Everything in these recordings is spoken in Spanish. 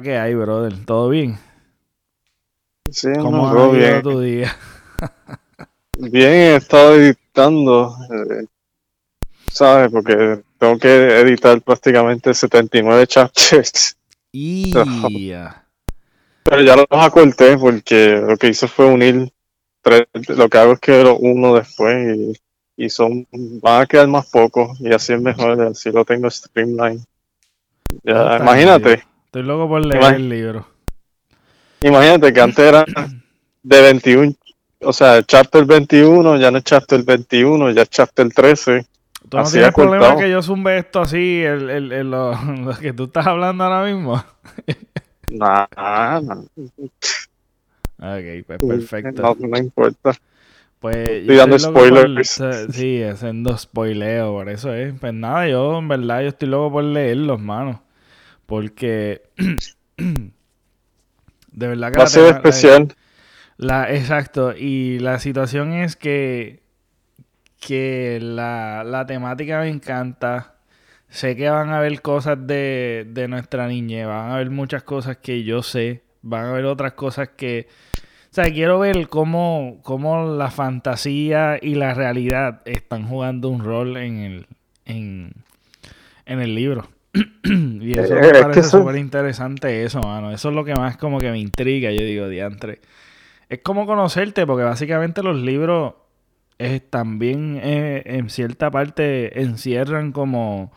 la que hay, brother? ¿Todo bien? Sí, ¿Cómo no, todo bien. tu día? Bien, he estado editando, eh, ¿sabes? Porque tengo que editar prácticamente 79 chapters. Y Pero ya los acorté porque lo que hice fue unir tres, lo que hago es que los uno después y, y son, van a quedar más pocos y así es mejor, así lo tengo streamline. Ya, imagínate. Estoy loco por leer el libro. imagínate que antes era de 21, o sea, el chapter 21 ya no es chapter 21, ya es chapter 13. ¿Tú no Así tienes problema que yo zumbe esto así, el, el, el- lo, lo que tú estás hablando ahora mismo? Nah, nah, Ok, pues perfecto. no, no importa. Pues Estoy dando por- spoilers. sí, haciendo spoileo, por eso es. Pues nada, yo en verdad yo estoy loco por leerlos, mano. Porque de verdad que Va a ser. La, exacto, y la situación es que, que la, la temática me encanta. Sé que van a haber cosas de, de nuestra niñez, van a haber muchas cosas que yo sé, van a haber otras cosas que... O sea, quiero ver cómo, cómo la fantasía y la realidad están jugando un rol en el, en, en el libro. y eso Eh, me es que parece súper interesante eso, mano. Eso es lo que más como que me intriga, yo digo, diantre. Es como conocerte, porque básicamente los libros eh, también eh, en cierta parte encierran como,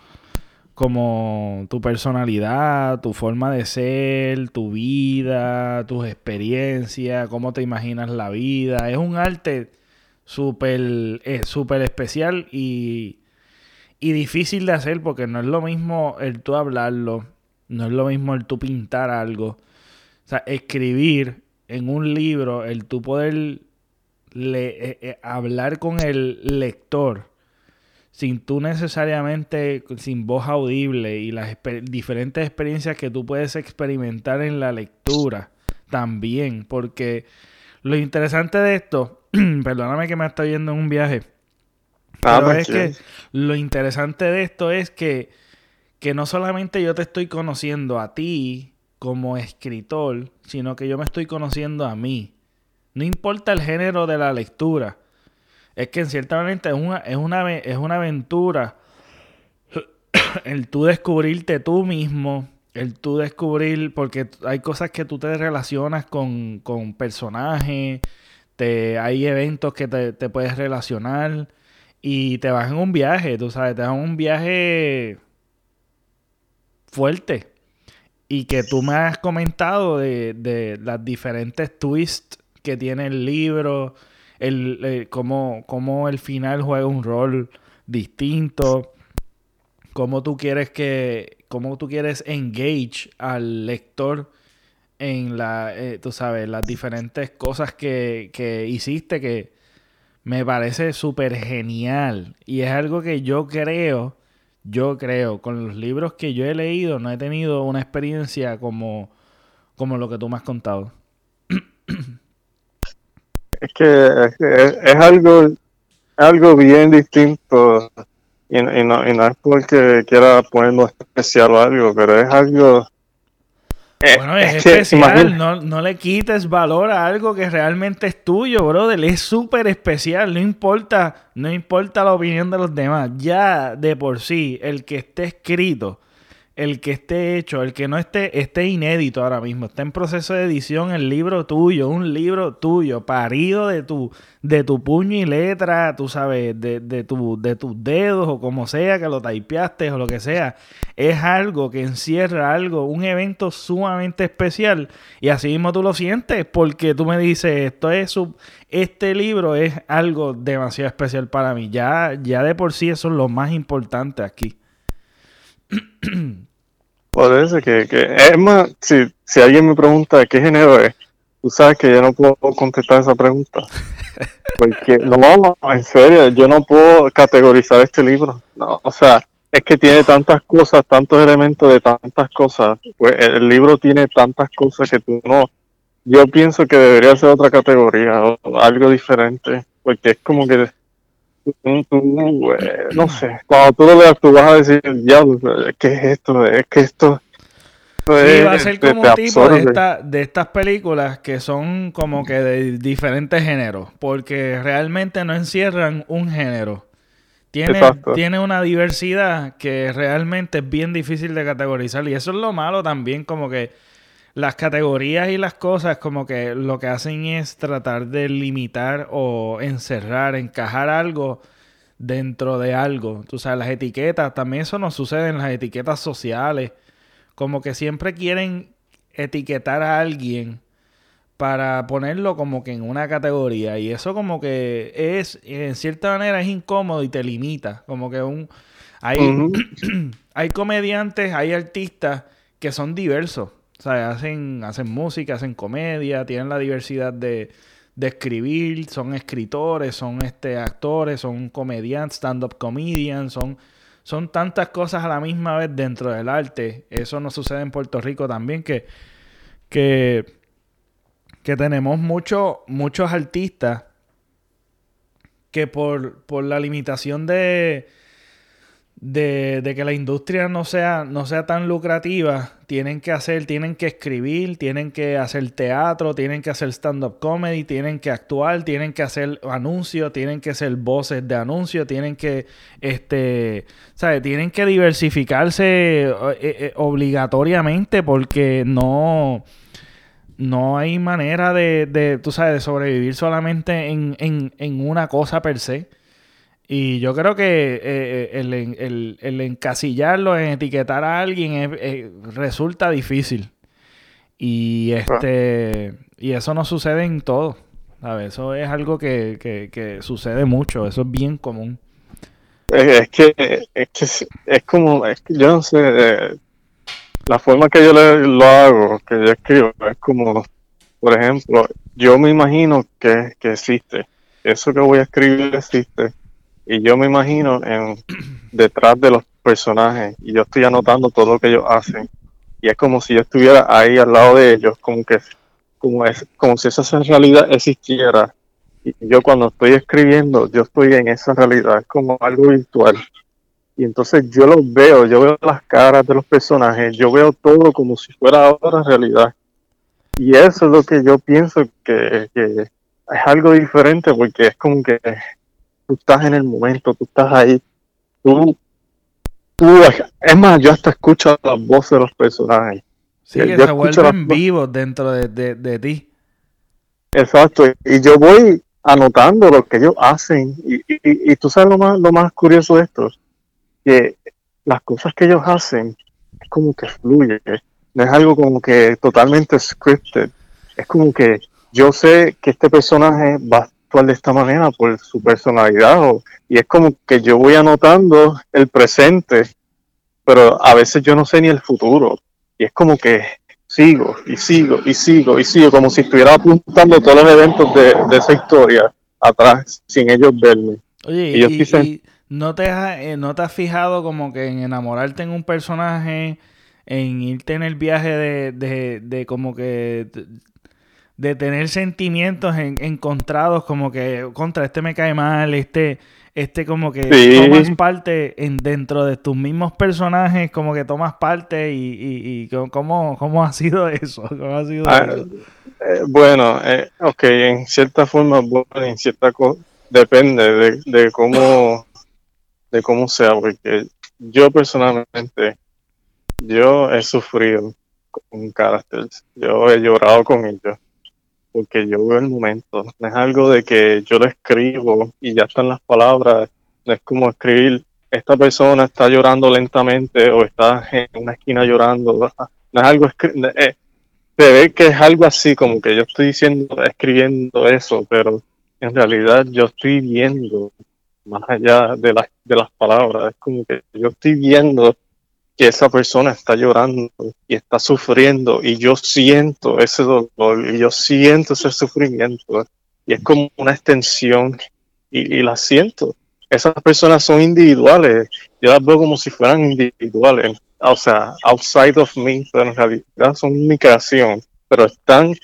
como tu personalidad, tu forma de ser, tu vida, tus experiencias, cómo te imaginas la vida. Es un arte súper eh, súper especial y, y difícil de hacer porque no es lo mismo el tú hablarlo, no es lo mismo el tú pintar algo. O sea, escribir en un libro, el tú poder eh, eh, hablar con el lector sin tú necesariamente, sin voz audible y las diferentes experiencias que tú puedes experimentar en la lectura también, porque lo interesante de esto, perdóname que me estoy yendo en un viaje, Ah, pero es tranquilo. que lo interesante de esto es que, que no solamente yo te estoy conociendo a ti como escritor, sino que yo me estoy conociendo a mí. No importa el género de la lectura. Es que ciertamente es una, es una, es una aventura el tú descubrirte tú mismo, el tú descubrir, porque hay cosas que tú te relacionas con, con personajes, te, hay eventos que te, te puedes relacionar y te vas en un viaje, tú sabes, te vas en un viaje fuerte. Y que tú me has comentado de, de las diferentes twists que tiene el libro, el, el- cómo, cómo el final juega un rol distinto, cómo tú quieres que, cómo tú quieres engage al lector en la, eh, tú sabes, las diferentes cosas que, que hiciste que me parece súper genial. Y es algo que yo creo, yo creo, con los libros que yo he leído, no he tenido una experiencia como, como lo que tú me has contado. Es que es, es- algo, algo bien distinto y, y no, y no es porque quiera ponerlo especial o algo, pero es algo... eh, Bueno, es, especial, no, no le quites valor a algo que realmente es tuyo, brother. Es súper especial, no importa, no importa la opinión de los demás. Ya de por sí, el que esté escrito, el que esté hecho, el que no esté, esté inédito ahora mismo, está en proceso de edición el libro tuyo, un libro tuyo, parido de tu, de tu puño y letra, tú sabes, de, de, tu, de tus dedos o como sea que lo typeaste o lo que sea. Es algo que encierra algo, un evento sumamente especial y así mismo tú lo sientes porque tú me dices, esto es este libro es algo demasiado especial para mí. Ya, ya de por sí eso es lo más importante aquí. Por eso que, que es más, si, si alguien me pregunta qué género es, tú sabes que yo no puedo contestar esa pregunta. Porque, no, no, en serio, yo no puedo categorizar este libro. No, o sea, es que tiene tantas cosas, tantos elementos de tantas cosas. Pues el libro tiene tantas cosas que tú no. Yo pienso que debería ser otra categoría o algo diferente. Porque es como que no sé, cuando tú lo veas, tú vas a decir, diablo, ¿qué es esto? Es que esto. Sí, va a ser como un tipo de, de estas películas que son como que de diferentes géneros, porque realmente no encierran un género. Tiene, tiene una diversidad que realmente es bien difícil de categorizar. Y eso es lo malo también, como que las categorías y las cosas como que lo que hacen es tratar de limitar o encerrar, encajar algo dentro de algo. Tú sabes, las etiquetas, también eso nos sucede en las etiquetas sociales. Como que siempre quieren etiquetar a alguien para ponerlo como que en una categoría. Y eso como que es, en cierta manera, es incómodo y te limita. Como que un... Hay, hay comediantes, hay artistas que son diversos. O sea, hacen, hacen música, hacen comedia, tienen la diversidad de, de escribir, son escritores, son este, actores, son comediantes, stand-up comedians, son, son tantas cosas a la misma vez dentro del arte. Eso no sucede en Puerto Rico también, que, que, que tenemos muchos muchos artistas que por, por la limitación de de, que la industria no sea, no sea tan lucrativa, tienen que hacer, tienen que escribir, tienen que hacer teatro, tienen que hacer stand-up comedy, tienen que actuar, tienen que hacer anuncios, tienen que ser voces de anuncios, tienen que, este, ¿sabes? Tienen que diversificarse eh, eh, obligatoriamente porque no, no hay manera de, de, tú sabes, de sobrevivir solamente en, en, en una cosa per se. Y yo creo que eh, eh, el, encasillarlo, en etiquetar a alguien resulta difícil. Y este y eso no sucede en todo. ¿sabes? Eso es algo que, sucede mucho. Eso es bien común. Es que es, que es como, es que yo no sé, eh, la forma que yo lo hago, que yo escribo, es como, por ejemplo, yo me imagino que, que existe. Eso que voy a escribir existe y yo me imagino detrás de los personajes y yo estoy anotando todo lo que ellos hacen y es como si yo estuviera ahí al lado de ellos, como que como es como si esa realidad existiera. Y yo cuando estoy escribiendo yo estoy en esa realidad, es como algo virtual. Y entonces yo los veo, yo veo las caras de los personajes, yo veo todo como si fuera ahora realidad. Y eso es lo que yo pienso que es algo diferente porque es como que tú estás en el momento, tú estás ahí, tú, tú, es más, yo hasta escucho las voces de los personajes. Sí, que se vuelven vivos dentro de, ti. Exacto, y yo voy anotando lo que ellos hacen, y, y, tú sabes lo más, lo más curioso de esto, que las cosas que ellos hacen es como que fluye, no es algo como que totalmente scripted, es como que yo sé que este personaje va, de esta manera por su personalidad y es como que yo voy anotando el presente, pero a veces yo no sé ni el futuro y es como que sigo y sigo y sigo y sigo como si estuviera apuntando todos los eventos de, esa historia atrás sin ellos verme. Oye, y, no, te has, eh, no te has fijado como que en enamorarte en un personaje, en irte en el viaje de, de, de como que de tener sentimientos encontrados como que contra este me cae mal, este este como que tomas parte en dentro de tus mismos personajes, como que tomas parte y, y, ¿cómo, cómo, ha sido eso? ¿Cómo ha sido ah, eh, bueno, eh, ok, en cierta forma, bueno, en cierta cosa, depende de, de cómo de cómo sea, porque yo personalmente, yo he sufrido con caracteres, yo he llorado con ellos porque yo veo el momento. No es algo de que yo lo escribo y ya están las palabras. No es como escribir, esta persona está llorando lentamente o está en una esquina llorando. No es algo, eh, se ve que es algo así, como que yo estoy diciendo, escribiendo eso, pero en realidad yo estoy viendo más allá de, las de las palabras. Es como que yo estoy viendo que esa persona está llorando y está sufriendo y yo siento ese dolor y yo siento ese sufrimiento y es como una extensión y, la siento. Esas personas son individuales, yo las veo como si fueran individuales, o sea, outside of me, pero en realidad son mi creación, pero están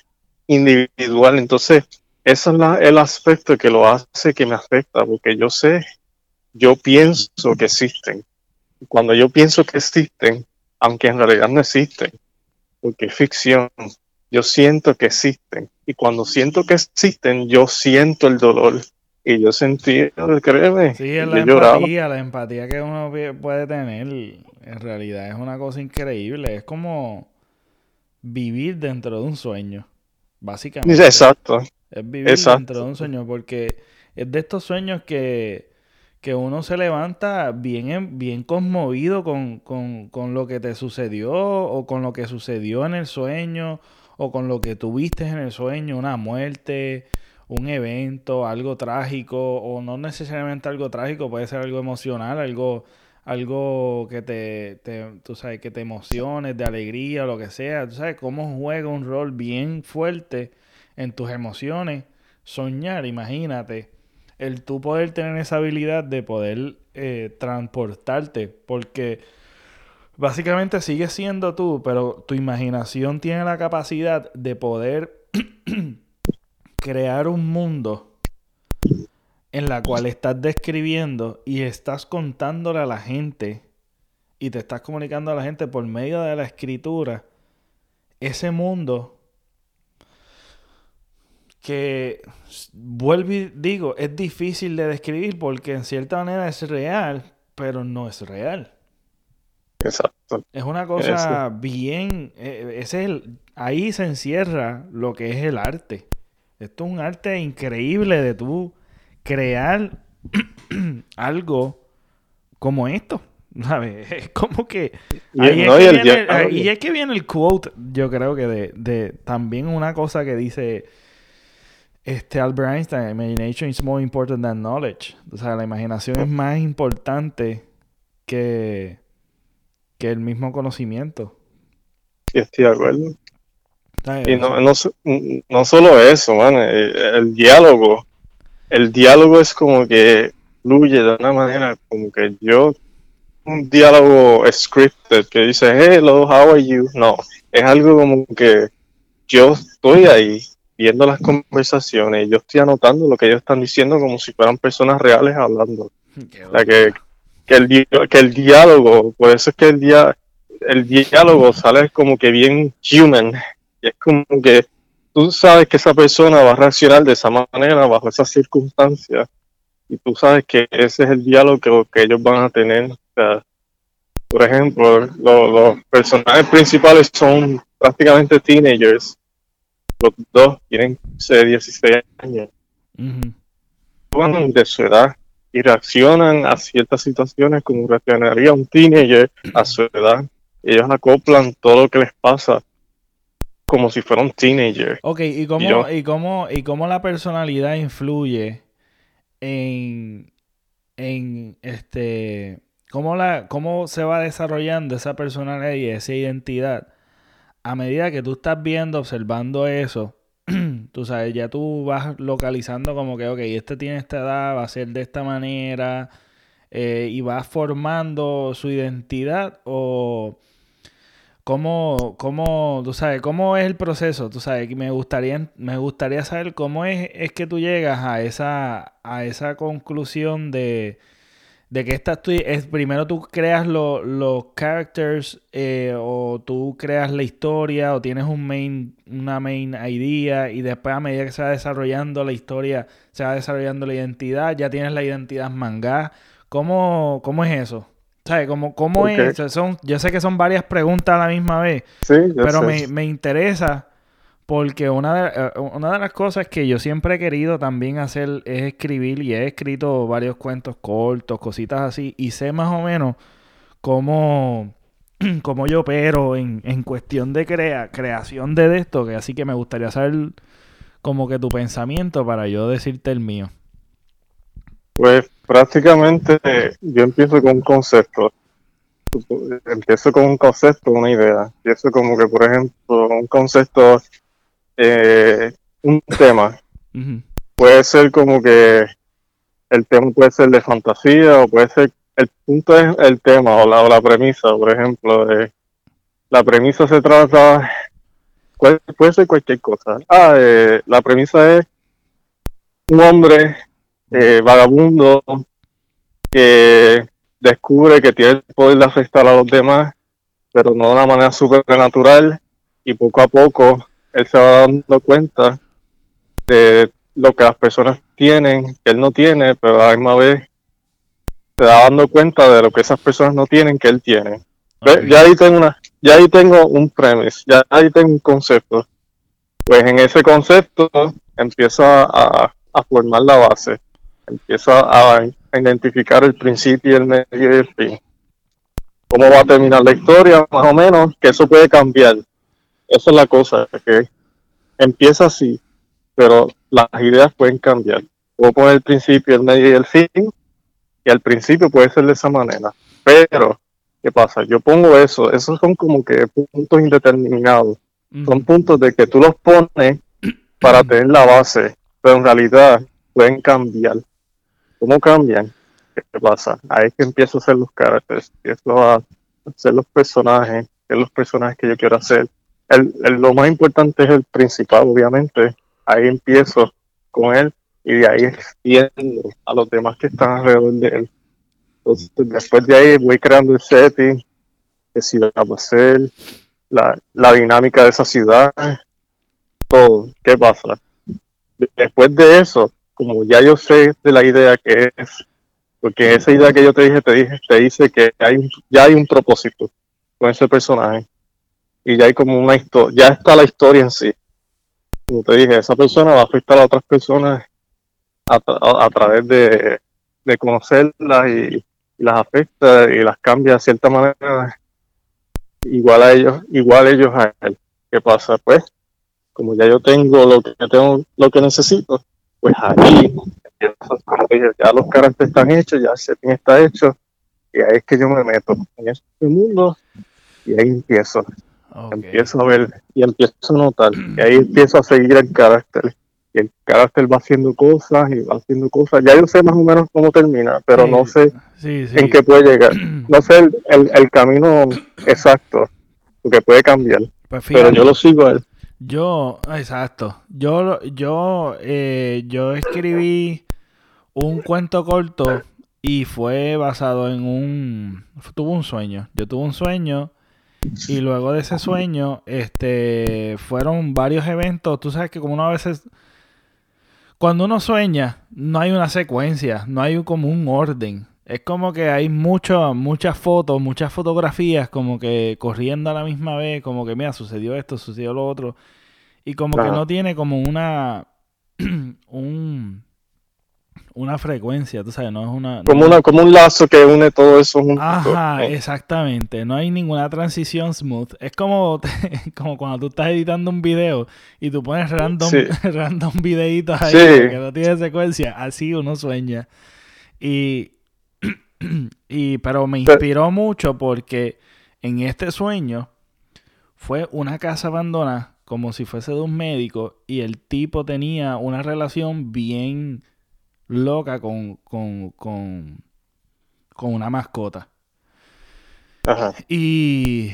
individual. Entonces, ese es el aspecto que lo hace que me afecta, porque yo sé, yo pienso que existen. Cuando yo pienso que existen, aunque en realidad no existen, porque es ficción, yo siento que existen. Y cuando siento que existen, yo siento el dolor. Y yo sentí, créeme. Sí, es la empatía, la empatía que uno puede tener, en realidad es una cosa increíble. Es como vivir dentro de un sueño, básicamente. Exacto. Es vivir dentro de un sueño, porque es de estos sueños que, que uno se levanta bien, bien conmovido con, con, con lo que te sucedió o con lo que sucedió en el sueño o con lo que tuviste en el sueño, una muerte, un evento, algo trágico, o no necesariamente algo trágico, puede ser algo emocional, algo, algo que te, tú sabes, que te emociones, de alegría, lo que sea. Tú sabes cómo juega un rol bien fuerte en tus emociones. Soñar, imagínate, el tú poder tener esa habilidad de poder eh, transportarte, porque básicamente sigues siendo tú, pero tu imaginación tiene la capacidad de poder crear un mundo en la cual estás describiendo y estás contándole a la gente y te estás comunicando a la gente por medio de la escritura ese mundo que vuelvo y digo, es difícil de describir porque en cierta manera es real, pero no es real. Exacto. Es una cosa bien. Eh, es el, ahí se encierra lo que es el arte. Esto es un arte increíble de tú crear algo como esto. ¿Sabes? Es como que. Ahí, es, que viene, el, es que viene el quote, yo creo que de, de también una cosa que dice este Albert Einstein: Imagination is more important than knowledge. O sea, la imaginación es más importante que que el mismo conocimiento. Sí, estoy de acuerdo. Y no, no, no, solo eso, man, el, diálogo, el diálogo es como que fluye de una manera como que yo, un diálogo scripted que dice, hello, how are you? No, es algo como que yo estoy ahí viendo las conversaciones, yo estoy anotando lo que ellos están diciendo como si fueran personas reales hablando. O sea, que, que el, que el diálogo, por eso es que el, día el diálogo sale como que bien human. Y es como que tú sabes que esa persona va a reaccionar de esa manera bajo esas circunstancias. Y tú sabes que ese es el diálogo que, ellos van a tener. por ejemplo, los personajes principales son prácticamente teenagers. Los dos tienen 16 años. de su edad y reaccionan a ciertas situaciones como reaccionaría un teenager a su edad. Ellos acoplan todo lo que les pasa como si fuera un teenager. Ok, ¿y cómo, y, cómo, y cómo la personalidad influye en, en este, cómo, la, cómo se va desarrollando esa personalidad y esa identidad a medida que tú estás viendo, observando eso tú sabes, ya tú vas localizando como que, ok, este tiene esta edad, va a ser de esta manera, eh, y vas formando su identidad o cómo, cómo, tú sabes, cómo es el proceso, tú sabes, me gustaría, me gustaría saber cómo es, es que tú llegas a esa, a esa conclusión de de que esta es primero tú creas los characters eh, o tú creas la historia o tienes un main una main idea y después a medida que se va desarrollando la historia se va desarrollando la identidad ya tienes la identidad manga ¿cómo, cómo es eso? ¿Sabes? ¿Cómo, cómo es? Son, yo sé que son varias preguntas a la misma vez pero me, me interesa porque una de, eh, una de las cosas que yo siempre he querido también hacer es escribir y he escrito varios cuentos cortos, cositas así, y sé más o menos cómo, cómo yo opero en, en cuestión de crea, creación de esto, que así que me gustaría saber como que tu pensamiento para yo decirte el mío. Pues prácticamente yo empiezo con un concepto. Empiezo con un concepto, una idea. Empiezo como que, por ejemplo, un concepto eh, un tema. Puede ser como que el tema puede ser de fantasía o puede ser, el punto es el tema o la, la premisa, por ejemplo. la premisa se trata, puede, ser cualquier cosa. Ah, eh, la premisa es un hombre eh, vagabundo que descubre que tiene el poder de afectar a los demás, pero no de una manera supernatural, y poco a poco él se va dando cuenta de lo que las personas tienen, que él no tiene, pero a la misma vez se da dando cuenta de lo que esas personas no tienen, que él tiene. Ya ahí tengo una, ya ahí tengo un premise, ya ahí tengo un concepto. Pues en ese concepto empieza a, a formar la base, empieza a, identificar el principio, el medio y el fin. ¿Cómo va a terminar la historia? Más o menos, que eso puede cambiar. Esa es la cosa, que empieza así, pero las ideas pueden cambiar. Puedo poner el principio, el medio y el fin, y al principio puede ser de esa manera. Pero, ¿qué pasa? Yo pongo eso, esos son como que puntos indeterminados. Son puntos de que tú los pones para tener la base, pero en realidad pueden cambiar. ¿Cómo cambian? ¿Qué pasa? Ahí es que empiezo a hacer los caracteres, empiezo a hacer los personajes, que los personajes que yo quiero hacer. El, lo más importante es el principal, obviamente. Ahí empiezo con él y de ahí extiendo a los demás que están alrededor de él. Entonces, después de ahí voy creando el setting, que si va a ser, la, la dinámica de esa ciudad, todo. ¿Qué pasa? Después de eso, como ya yo sé de la idea que es, porque esa idea que yo te dije, te dije, te dice que hay ya hay un propósito con ese personaje. Y ya hay como una historia, ya está la historia en sí. Como te dije, esa persona va a afectar a otras personas a, través de, conocerlas y, las afecta y las cambia de cierta manera igual a ellos, igual ellos a él. ¿Qué pasa? Pues, como ya yo tengo lo que tengo, lo que necesito, pues ahí ya los caracteres están hechos, ya el setting está hecho, y ahí es que yo me meto en este mundo y ahí empiezo. Empiezo a ver y empiezo a notar, y ahí empiezo a seguir el carácter. Y el carácter va haciendo cosas y va haciendo cosas. Ya yo sé más o menos cómo termina, pero no sé en qué puede llegar. No sé el, el, camino exacto, porque puede cambiar. Pues pero yo lo sigo a él. Yo, exacto. Yo, yo, eh, yo escribí un cuento corto y fue basado en un, tuve un sueño. Yo tuve un sueño y luego de ese sueño, este, fueron varios eventos. Tú sabes que como uno a veces, cuando uno sueña, no hay una secuencia, no hay como un orden. Es como que hay mucho, muchas fotos, muchas fotografías como que corriendo a la misma vez, como que mira, sucedió esto, sucedió lo otro. Y como que no tiene como una un, una frecuencia, tú sabes, no es una... Como, una, como un lazo que une todo eso junto. Ajá, exactamente. No hay ninguna transición smooth. Es como, como cuando tú estás editando un video y tú pones random, random videitos ahí que no tiene secuencia. Así uno sueña. Y y, pero me inspiró mucho porque en este sueño fue una casa abandonada como si fuese de un médico y el tipo tenía una relación bien loca con, con, con, con una mascota. Ajá. Y,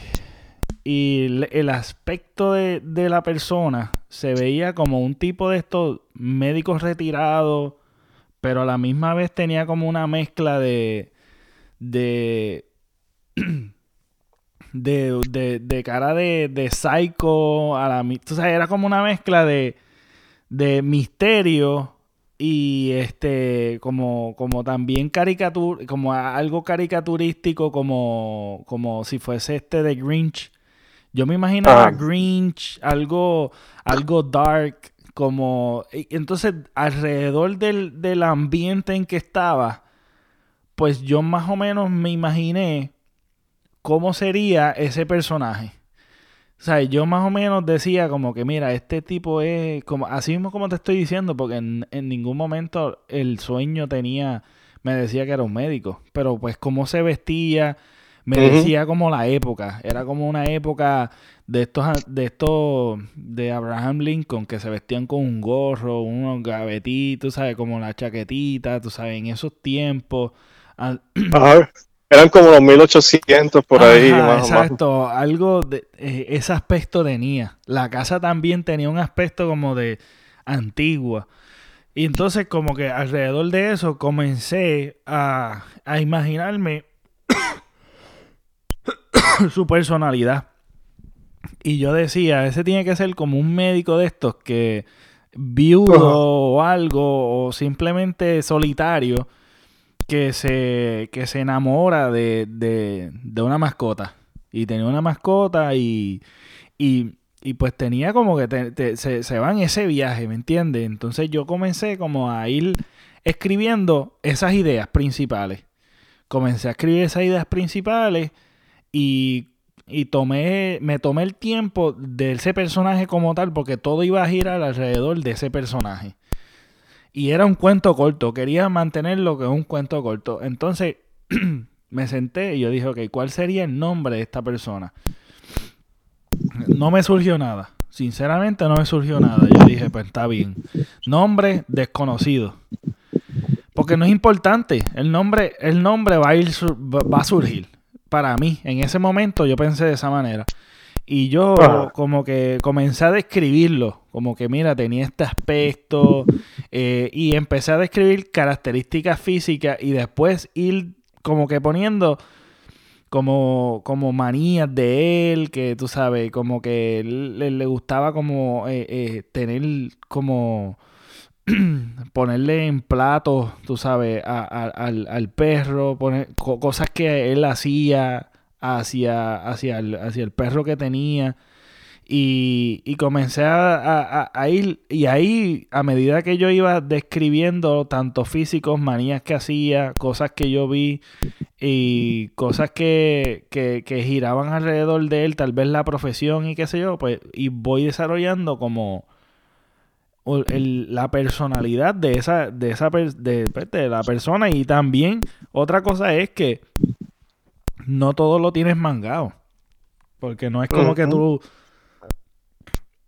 y el aspecto de, de, la persona se veía como un tipo de estos médicos retirados, pero a la misma vez tenía como una mezcla de, de, de, de, cara de, de psycho a la... O sea, era como una mezcla de, de misterio y este como como también caricatur como algo caricaturístico como como si fuese este de Grinch yo me imaginaba ah. Grinch algo algo dark como entonces alrededor del, del ambiente en que estaba pues yo más o menos me imaginé cómo sería ese personaje. O sea, yo más o menos decía como que, mira, este tipo es como, así mismo como te estoy diciendo, porque en, ningún momento el sueño tenía, me decía que era un médico, pero pues cómo se vestía, me decía como la época, era como una época de estos, de estos, de Abraham Lincoln, que se vestían con un gorro, unos gavetitos, ¿sabes? Como la chaquetita, tú sabes, en esos tiempos. Eran como los 1800 por ahí. exacto, algo de eh, ese aspecto tenía. La casa también tenía un aspecto como de antigua. Y entonces como que alrededor de eso comencé a, a imaginarme su personalidad. Y yo decía, ese tiene que ser como un médico de estos que viudo o algo, o simplemente solitario, que se, que se enamora de, de, de una mascota. Y tenía una mascota y, y, y pues tenía como que se, se va en ese viaje, ¿me entiendes? Entonces yo comencé como a ir escribiendo esas ideas principales. Comencé a escribir esas ideas principales y y tomé, me tomé el tiempo de ese personaje como tal, porque todo iba a girar alrededor de ese personaje. Y era un cuento corto, quería mantenerlo que es un cuento corto. Entonces me senté y yo dije, ok, ¿cuál sería el nombre de esta persona? No me surgió nada. Sinceramente no me surgió nada. Yo dije, pues está bien. Nombre desconocido. Porque no es importante. El nombre, el nombre va a ir va a surgir para mí. En ese momento yo pensé de esa manera. Y yo como que comencé a describirlo, como que mira, tenía este aspecto, eh, y empecé a describir características físicas y después ir como que poniendo como, como manías de él, que tú sabes, como que le, le gustaba como eh, eh, tener como ponerle en platos, tú sabes, al, perro, poner cosas que él hacía hacia, hacia, el, hacia el perro que tenía. Y, y comencé a, ir, y ahí, a medida que yo iba describiendo tanto físicos, manías que hacía, cosas que yo vi y cosas que, que, que giraban alrededor de él, tal vez la profesión y qué sé yo, pues, y voy desarrollando como, la personalidad de esa, de esa pues, de, la persona. Y también otra cosa es que no todo lo tienes mangado. Porque no es como que tú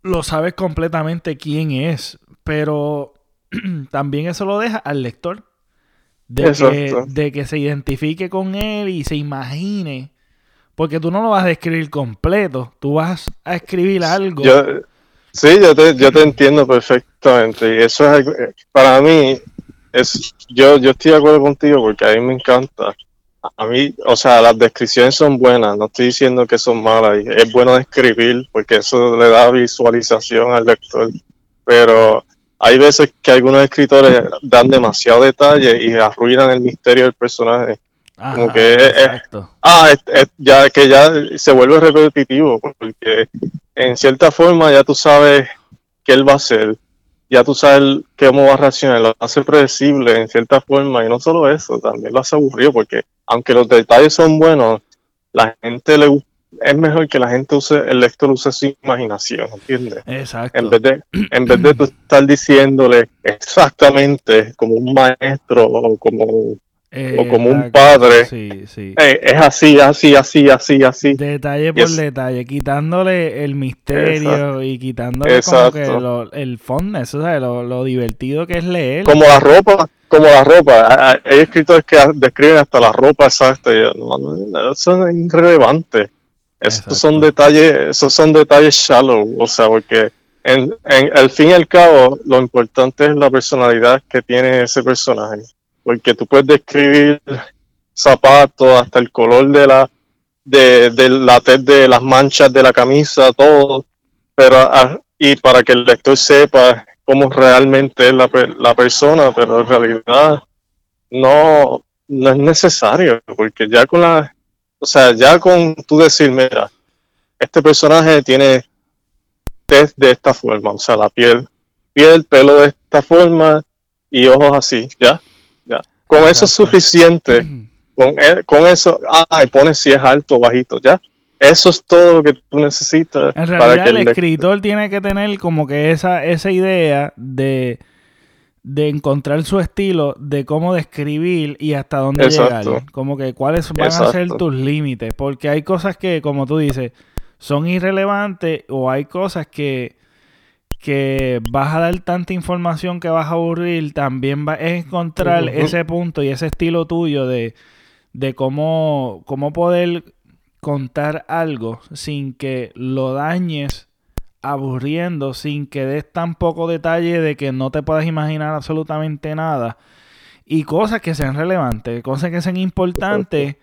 lo sabes completamente quién es. Pero también eso lo deja al lector. De que, de que, se identifique con él y se imagine. Porque tú no lo vas a escribir completo. Tú vas a escribir algo. Sí, yo te, yo te entiendo perfectamente. Y eso es para mí, es, yo, yo estoy de acuerdo contigo porque a mí me encanta. A mí, o sea, las descripciones son buenas, no estoy diciendo que son malas. Es bueno describir porque eso le da visualización al lector. Pero hay veces que algunos escritores dan demasiado detalle y arruinan el misterio del personaje. como que ah, ya que ya se vuelve repetitivo porque en cierta forma ya tú sabes qué él va a hacer, ya tú sabes cómo va a reaccionar, lo hace predecible en cierta forma y no solo eso, también lo hace aburrido porque aunque los detalles son buenos, la gente le es mejor que la gente use, el lector use su imaginación, ¿entiendes? Exacto. En vez de, en vez de tú estar diciéndole exactamente como un maestro o como o como un padre. Eh, es así, así, así, así, así. Detalle por detalle, quitándole el misterio y quitándole como que lo, el fondo, eso, Lo, lo, divertido que es leer. Como la ropa, como la ropa. Hay escritores que describen hasta la ropa exacta. Eso es irrelevante. Esos son detalles, esos son detalles shallow, o sea, porque en, en, al fin y al cabo, lo importante es la personalidad que tiene ese personaje porque tú puedes describir zapatos hasta el color de la de, de la de las manchas de la camisa, todo, pero ah, y para que el lector sepa cómo realmente es la, la persona, pero en realidad no, no es necesario, porque ya con la, o sea, ya con tú decir, mira, este personaje tiene test de esta forma, o sea, la piel, piel, pelo de esta forma y ojos así, ¿ya? Con eso es suficiente. Con, e, con eso, ah, y pones si es alto o bajito, ya. Eso es todo lo que tú necesitas. En realidad, que el, escritor tiene que tener como que esa, esa idea de, de encontrar su estilo, de cómo describir y hasta dónde llegar. Como que cuáles van a ser tus límites. Porque hay cosas que, como tú dices, son irrelevantes o hay cosas que que vas a dar tanta información que vas a aburrir, también vas a encontrar ese punto y ese estilo tuyo de, de cómo, cómo poder contar algo sin que lo dañes aburriendo sin que des tan poco detalle de que no te puedas imaginar absolutamente nada. Y cosas que sean relevantes, cosas que sean importantes,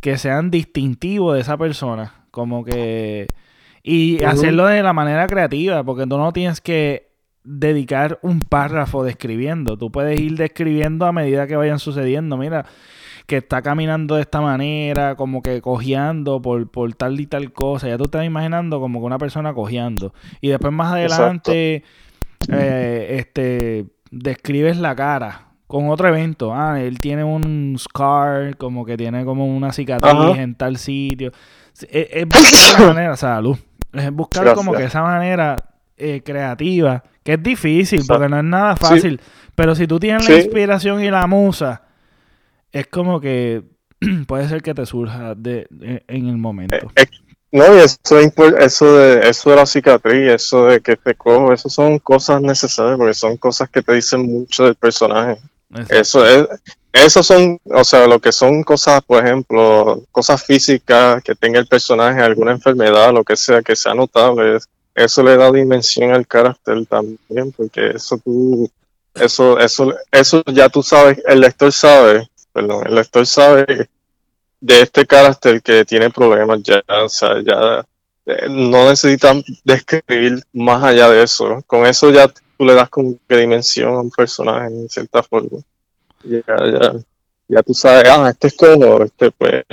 que sean distintivos de esa persona. Como que... Y hacerlo de la manera creativa, porque tú no tienes que dedicar un párrafo describiendo. Tú puedes ir describiendo a medida que vayan sucediendo. Mira, que está caminando de esta manera, como que cojeando por, por tal y tal cosa. Ya tú estás imaginando como que una persona cojeando. Y después más adelante, eh, este, describes la cara con otro evento. Ah, él tiene un scar, como que tiene como una cicatriz en tal sitio. Es, buscar la manera, salud. Buscar como que esa manera eh, creativa, que es difícil, porque no es nada fácil. Pero si tú tienes la inspiración y la musa, es como que puede ser que te surja de, en el momento. Eh, eh, no, y eso, eso, de, eso de la cicatriz, eso de que te cojo, eso son cosas necesarias porque son cosas que te dicen mucho del personaje. Eso es, eso son, o sea, lo que son cosas, por ejemplo, cosas físicas que tenga el personaje, alguna enfermedad, lo que sea, que sea notable, eso le da dimensión al carácter también, porque eso tú, eso, eso, eso ya tú sabes, el lector sabe perdón, el lector sabe de este carácter que tiene problemas ya, o sea, ya eh, no necesitan describir más allá de eso. Con eso ya tú le das como que dimensión a un personaje en cierta forma. Ya, ya, ya tú sabes, ah, este es color, este pues,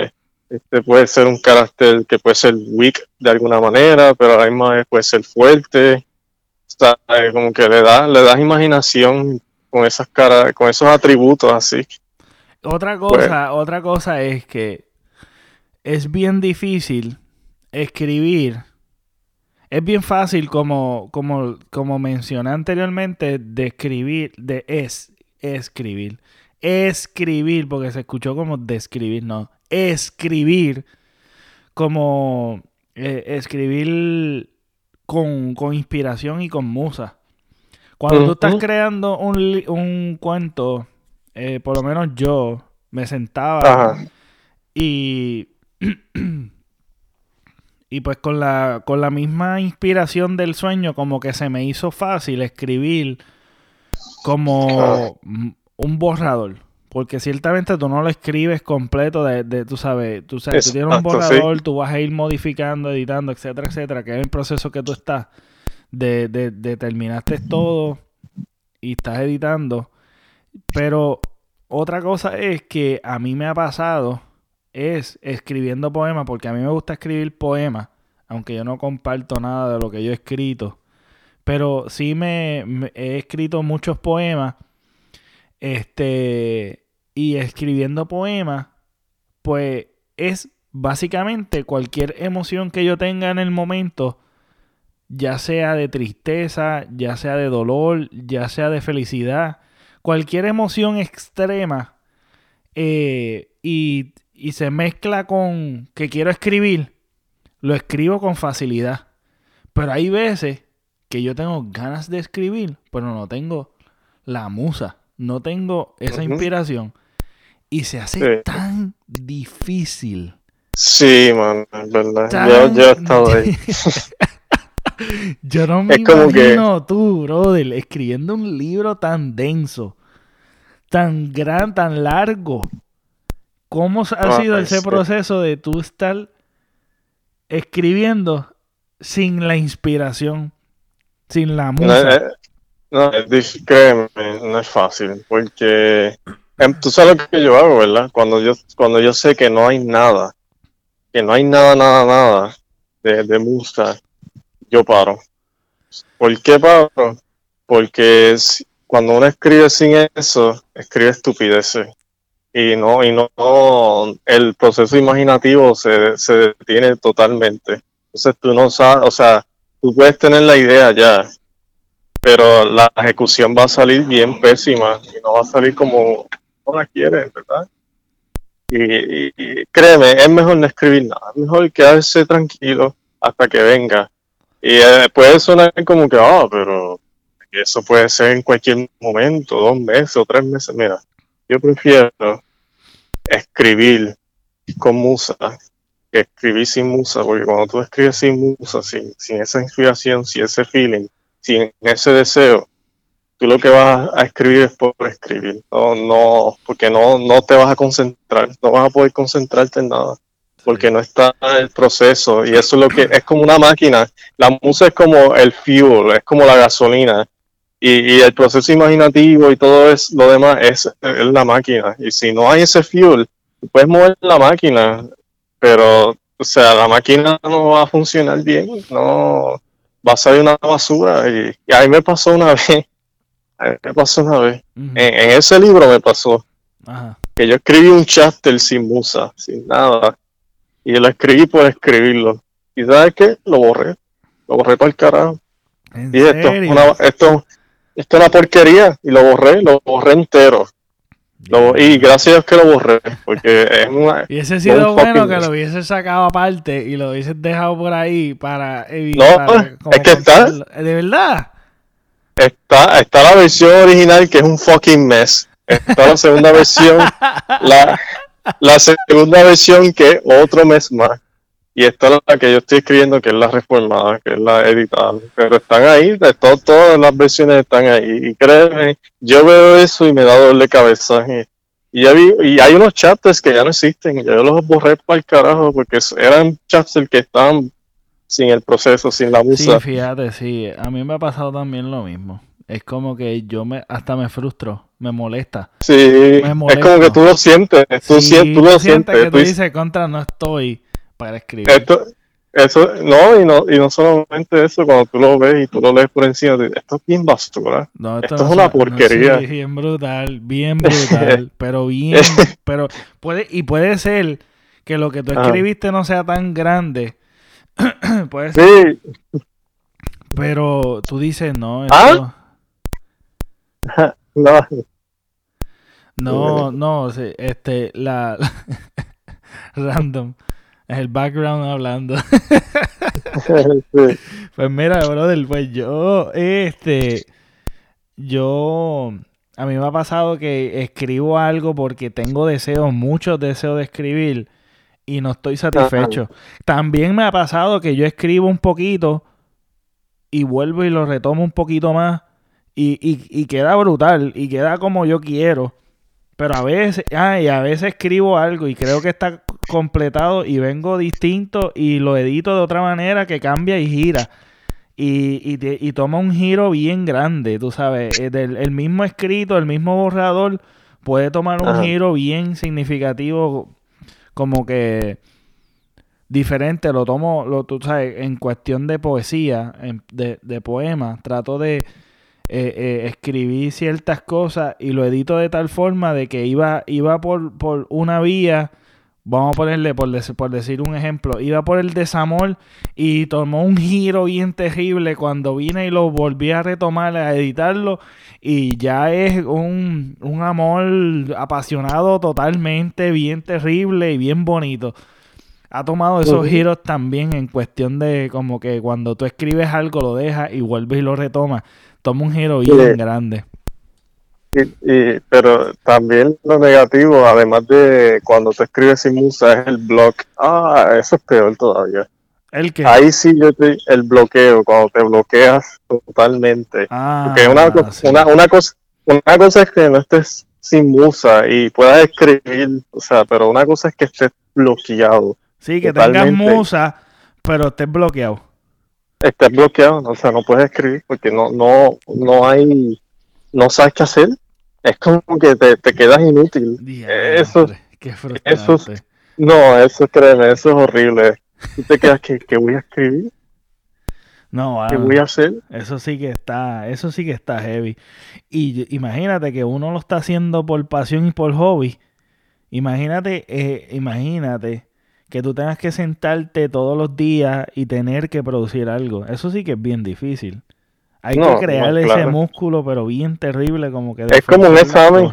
este puede ser un carácter que puede ser weak de alguna manera, pero además puede ser fuerte. Como que le das, le das imaginación con esas caras, con esos atributos así. Otra cosa, otra cosa es que es bien difícil escribir. Es bien fácil, como, como, como mencioné anteriormente, de escribir, de es, escribir. Escribir, porque se escuchó como describir, no. Escribir como eh, escribir con, con, inspiración y con musa. Cuando tú estás creando un, un cuento eh, por lo menos yo, me sentaba y. y pues con la, con la misma inspiración del sueño, como que se me hizo fácil escribir como un borrador. Porque ciertamente tú no lo escribes completo de, de tú sabes, tú sabes, tú tienes un borrador, tú vas a ir modificando, editando, etcétera, etcétera, que es el proceso que tú estás de, de, de terminaste todo y estás editando pero otra cosa es que a mí me ha pasado es escribiendo poemas, porque a mí me gusta escribir poemas, aunque yo no comparto nada de lo que yo he escrito. Pero sí me, he escrito muchos poemas. Este. Y escribiendo poemas, pues es básicamente cualquier emoción que yo tenga en el momento, ya sea de tristeza, ya sea de dolor, ya sea de felicidad cualquier emoción extrema eh, y, se mezcla con que quiero escribir, lo escribo con facilidad. Pero hay veces que yo tengo ganas de escribir, pero no tengo la musa, no tengo esa inspiración. Y se hace tan difícil. Sí, man, es verdad. yo, he estado ahí. Yo no me imagino tú, brother, escribiendo un libro tan denso, tan gran, tan largo. ¿Cómo ha ah, sido ese proceso de tú estar escribiendo sin la inspiración, sin la música? No, créeme, no es fácil, porque em, tú sabes lo que yo hago, ¿verdad? Cuando yo, cuando yo sé que no hay nada, que no hay nada, nada, nada de, de yo paro. ¿Por qué paro? Porque cuando uno escribe sin eso, escribe estupideces. Y no, y no, el proceso imaginativo se, se detiene totalmente. Entonces tú no sabes, o sea, tú puedes tener la idea ya, pero la ejecución va a salir bien pésima y no va a salir como no la quieres, ¿verdad? Y, créeme, es mejor no escribir nada, es mejor quedarse tranquilo hasta que venga y eh, puede sonar como que, ah, pero eso puede ser en cualquier momento, dos meses o tres meses. Mira, yo prefiero escribir con musa que escribir sin musa, porque cuando tú escribes sin musa, sin esa inspiración, sin ese feeling, sin ese deseo, tú lo que vas a escribir es por escribir, no, no, porque no, no te vas a concentrar, no vas a poder concentrarte en nada, porque no está el proceso, y eso es lo que es como una máquina, la musa es como el fuel, es como la gasolina, y, y el proceso imaginativo y todo es, lo demás es, es la máquina, y si no hay ese fuel, puedes mover la máquina, pero, o sea, la máquina no va a funcionar bien, no va a salir una basura. Y, a mí me pasó una vez, a mí me pasó una vez, en, ese libro me pasó, que yo escribí un chapter sin musa, sin nada, y lo escribí por escribirlo. ¿Y sabes qué? Lo borré, lo borré para el carajo. y esto, esto, esto es una porquería, y lo borré, lo borré entero y gracias a Dios que lo borré, porque es una... Hubiese sido bueno que lo hubiese sacado aparte y lo hubiese dejado por ahí para evitar... No, es que está... ¿De verdad? Está, está la versión original que es un fucking mess. Está la segunda versión, la, la segunda versión que es otro mes más. Y esta es la que yo estoy escribiendo, que es la reformada, que es la editada. Pero están ahí, de todas las versiones están ahí. Y créeme, yo veo eso y me da doble cabeza. Y, ya vi, y hay unos chapters que ya no existen. Y yo los borré para el carajo porque eran chapters que estaban sin el proceso, sin la música. Sí, fíjate, sí. A mí me ha pasado también lo mismo. Es como que yo me hasta me frustro, me molesta. Sí, es como que tú lo sientes. Tú, tú lo sientes. que tú dices, contra, no estoy para escribir. Esto, eso, no y, no, y no solamente eso, cuando tú lo ves y tú lo lees por encima, esto es bien basura. esto, es una porquería. bien brutal, bien brutal, pero bien, pero puede, y puede ser que lo que tú escribiste no sea tan grande. puede ser. Sí. Pero tú dices, no, ¿Ah? no. No, no, este, la random. Es el background hablando. Pues mira, brother, pues yo, este, yo, a mí me ha pasado que escribo algo porque tengo deseos, muchos deseos de escribir y no estoy satisfecho. También me ha pasado que yo escribo un poquito y vuelvo y lo retomo un poquito más y, y, y queda brutal y queda como yo quiero. Pero a veces, ah, a veces escribo algo y creo que está completado y vengo distinto y lo edito de otra manera que cambia y gira. Y, y, toma un giro bien grande, tú sabes. El, eh, el mismo escrito, el mismo borrador puede tomar un giro bien significativo, como que diferente. Lo tomo, lo, tú sabes, en cuestión de poesía, de, de poema, trato de eh, eh, escribí ciertas cosas y lo edito de tal forma de que iba, iba por, por una vía, vamos a ponerle por, por decir un ejemplo, iba por el desamor y tomó un giro bien terrible cuando vine y lo volví a retomar, a editarlo y ya es un, un amor apasionado totalmente, bien terrible y bien bonito. Ha tomado esos giros también en cuestión de como que cuando tú escribes algo lo dejas y vuelves y lo retomas. Toma un giro bien grande. Y, pero también lo negativo, además de cuando te escribes sin musa, es el blog. Ah, eso es peor todavía. ¿El qué? Ahí sí yo te, el bloqueo, cuando te bloqueas totalmente. Ah, Porque una, una, una, cosa, una cosa es que no estés sin musa y puedas escribir, o sea, pero una cosa es que estés bloqueado. Sí, que tengas musa, pero estés bloqueado estás bloqueado, o sea, no puedes escribir porque no, no, no hay, no sabes qué hacer. Es como que te, te quedas inútil. eso, qué eso, no, eso créeme, eso es horrible. Tú te quedas que, que voy a escribir. No, ¿Qué voy a hacer? Eso sí que está, eso sí que está heavy. Y imagínate que uno lo está haciendo por pasión y por hobby. Imagínate, eh, imagínate que tú tengas que sentarte todos los días y tener que producir algo. Eso sí que es bien difícil. Hay que crear ese músculo, pero bien terrible, como que... Es como un examen.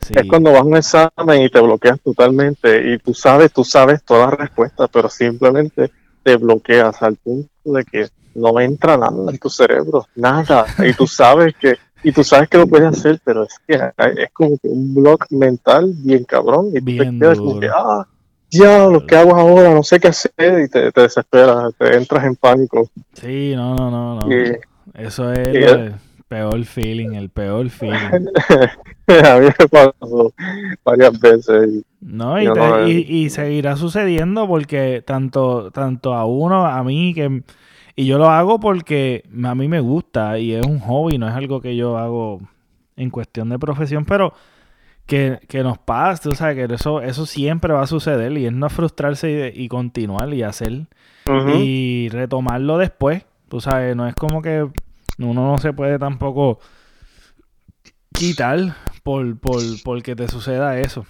Es cuando vas a un examen y te bloqueas totalmente y tú sabes, tú sabes todas las respuestas, pero simplemente te bloqueas al punto de que no entra nada en tu cerebro, nada. Y tú sabes que y tú sabes que lo puedes hacer, pero es que es como que un bloque mental bien cabrón y bien te quedas como que, ah, diablo, ¿qué hago ahora? No sé qué hacer y te, te desesperas, te entras en pánico. Sí, no, no, no, no. Y- Eso es el peor feeling, el peor feeling. a mí me pasó varias veces. y- No, y, Yo te- no- y, y seguirá sucediendo porque tanto, tanto a uno, a mí, que y yo lo hago porque a mí me gusta y es un hobby, no es algo que yo hago en cuestión de profesión, pero que, que nos pasa, tú sabes que eso, eso siempre va a suceder y es no frustrarse y, y continuar y hacer y retomarlo después, tú sabes, no es como que uno no se puede tampoco quitar por, por, porque te suceda eso.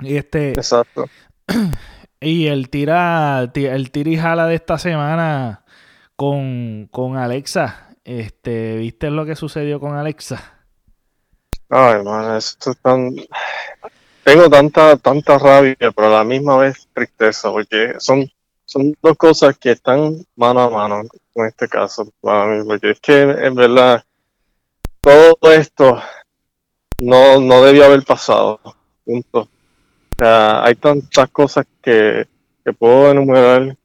Y este, Exacto. y el tira, ti- el tira y jala de esta semana con, con Alexa, este, ¿viste lo que sucedió con Alexa? Ay, man, esto es tan... Tengo tanta, tanta rabia, pero a la misma vez tristeza, porque son, son dos cosas que están mano a mano con este caso para mí, porque es que en verdad todo esto no, no debió haber pasado, punto. O sea, hay tantas cosas que, que puedo enumerar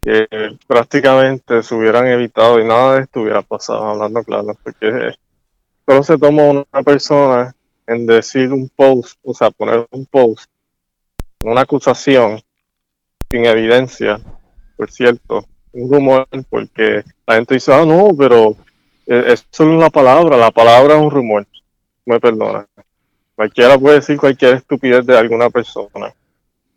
que prácticamente se hubieran evitado y nada de esto hubiera pasado, hablando claro, porque solo se toma una persona en decir un post, o sea, poner un post, una acusación sin evidencia, por cierto, un rumor, porque la gente dice, ah, no, pero eh, es solo una palabra, la palabra es un rumor, me perdona. Cualquiera puede decir cualquier estupidez de alguna persona.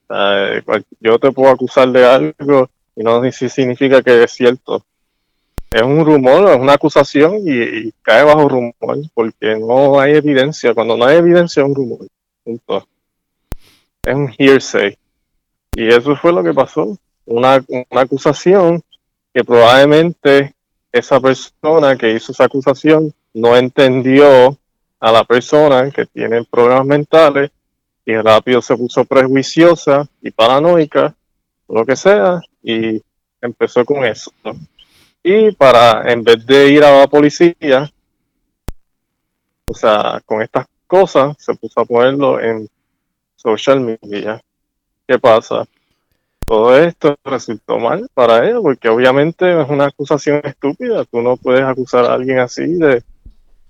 Sea, eh, yo te puedo acusar de algo y no si significa que es cierto es un rumor, es una acusación y, y cae bajo rumor porque no hay evidencia. Cuando no hay evidencia es un rumor. Punto. Es un hearsay. Y eso fue lo que pasó. Una, una acusación que probablemente esa persona que hizo esa acusación no entendió a la persona que tiene problemas mentales y rápido se puso prejuiciosa y paranoica, lo que sea, y empezó con eso. Y para, en vez de ir a la policía, o sea, con estas cosas, se puso a ponerlo en social media. ¿Qué pasa? Todo esto resultó mal para él, porque obviamente es una acusación estúpida. Tú no puedes acusar a alguien así de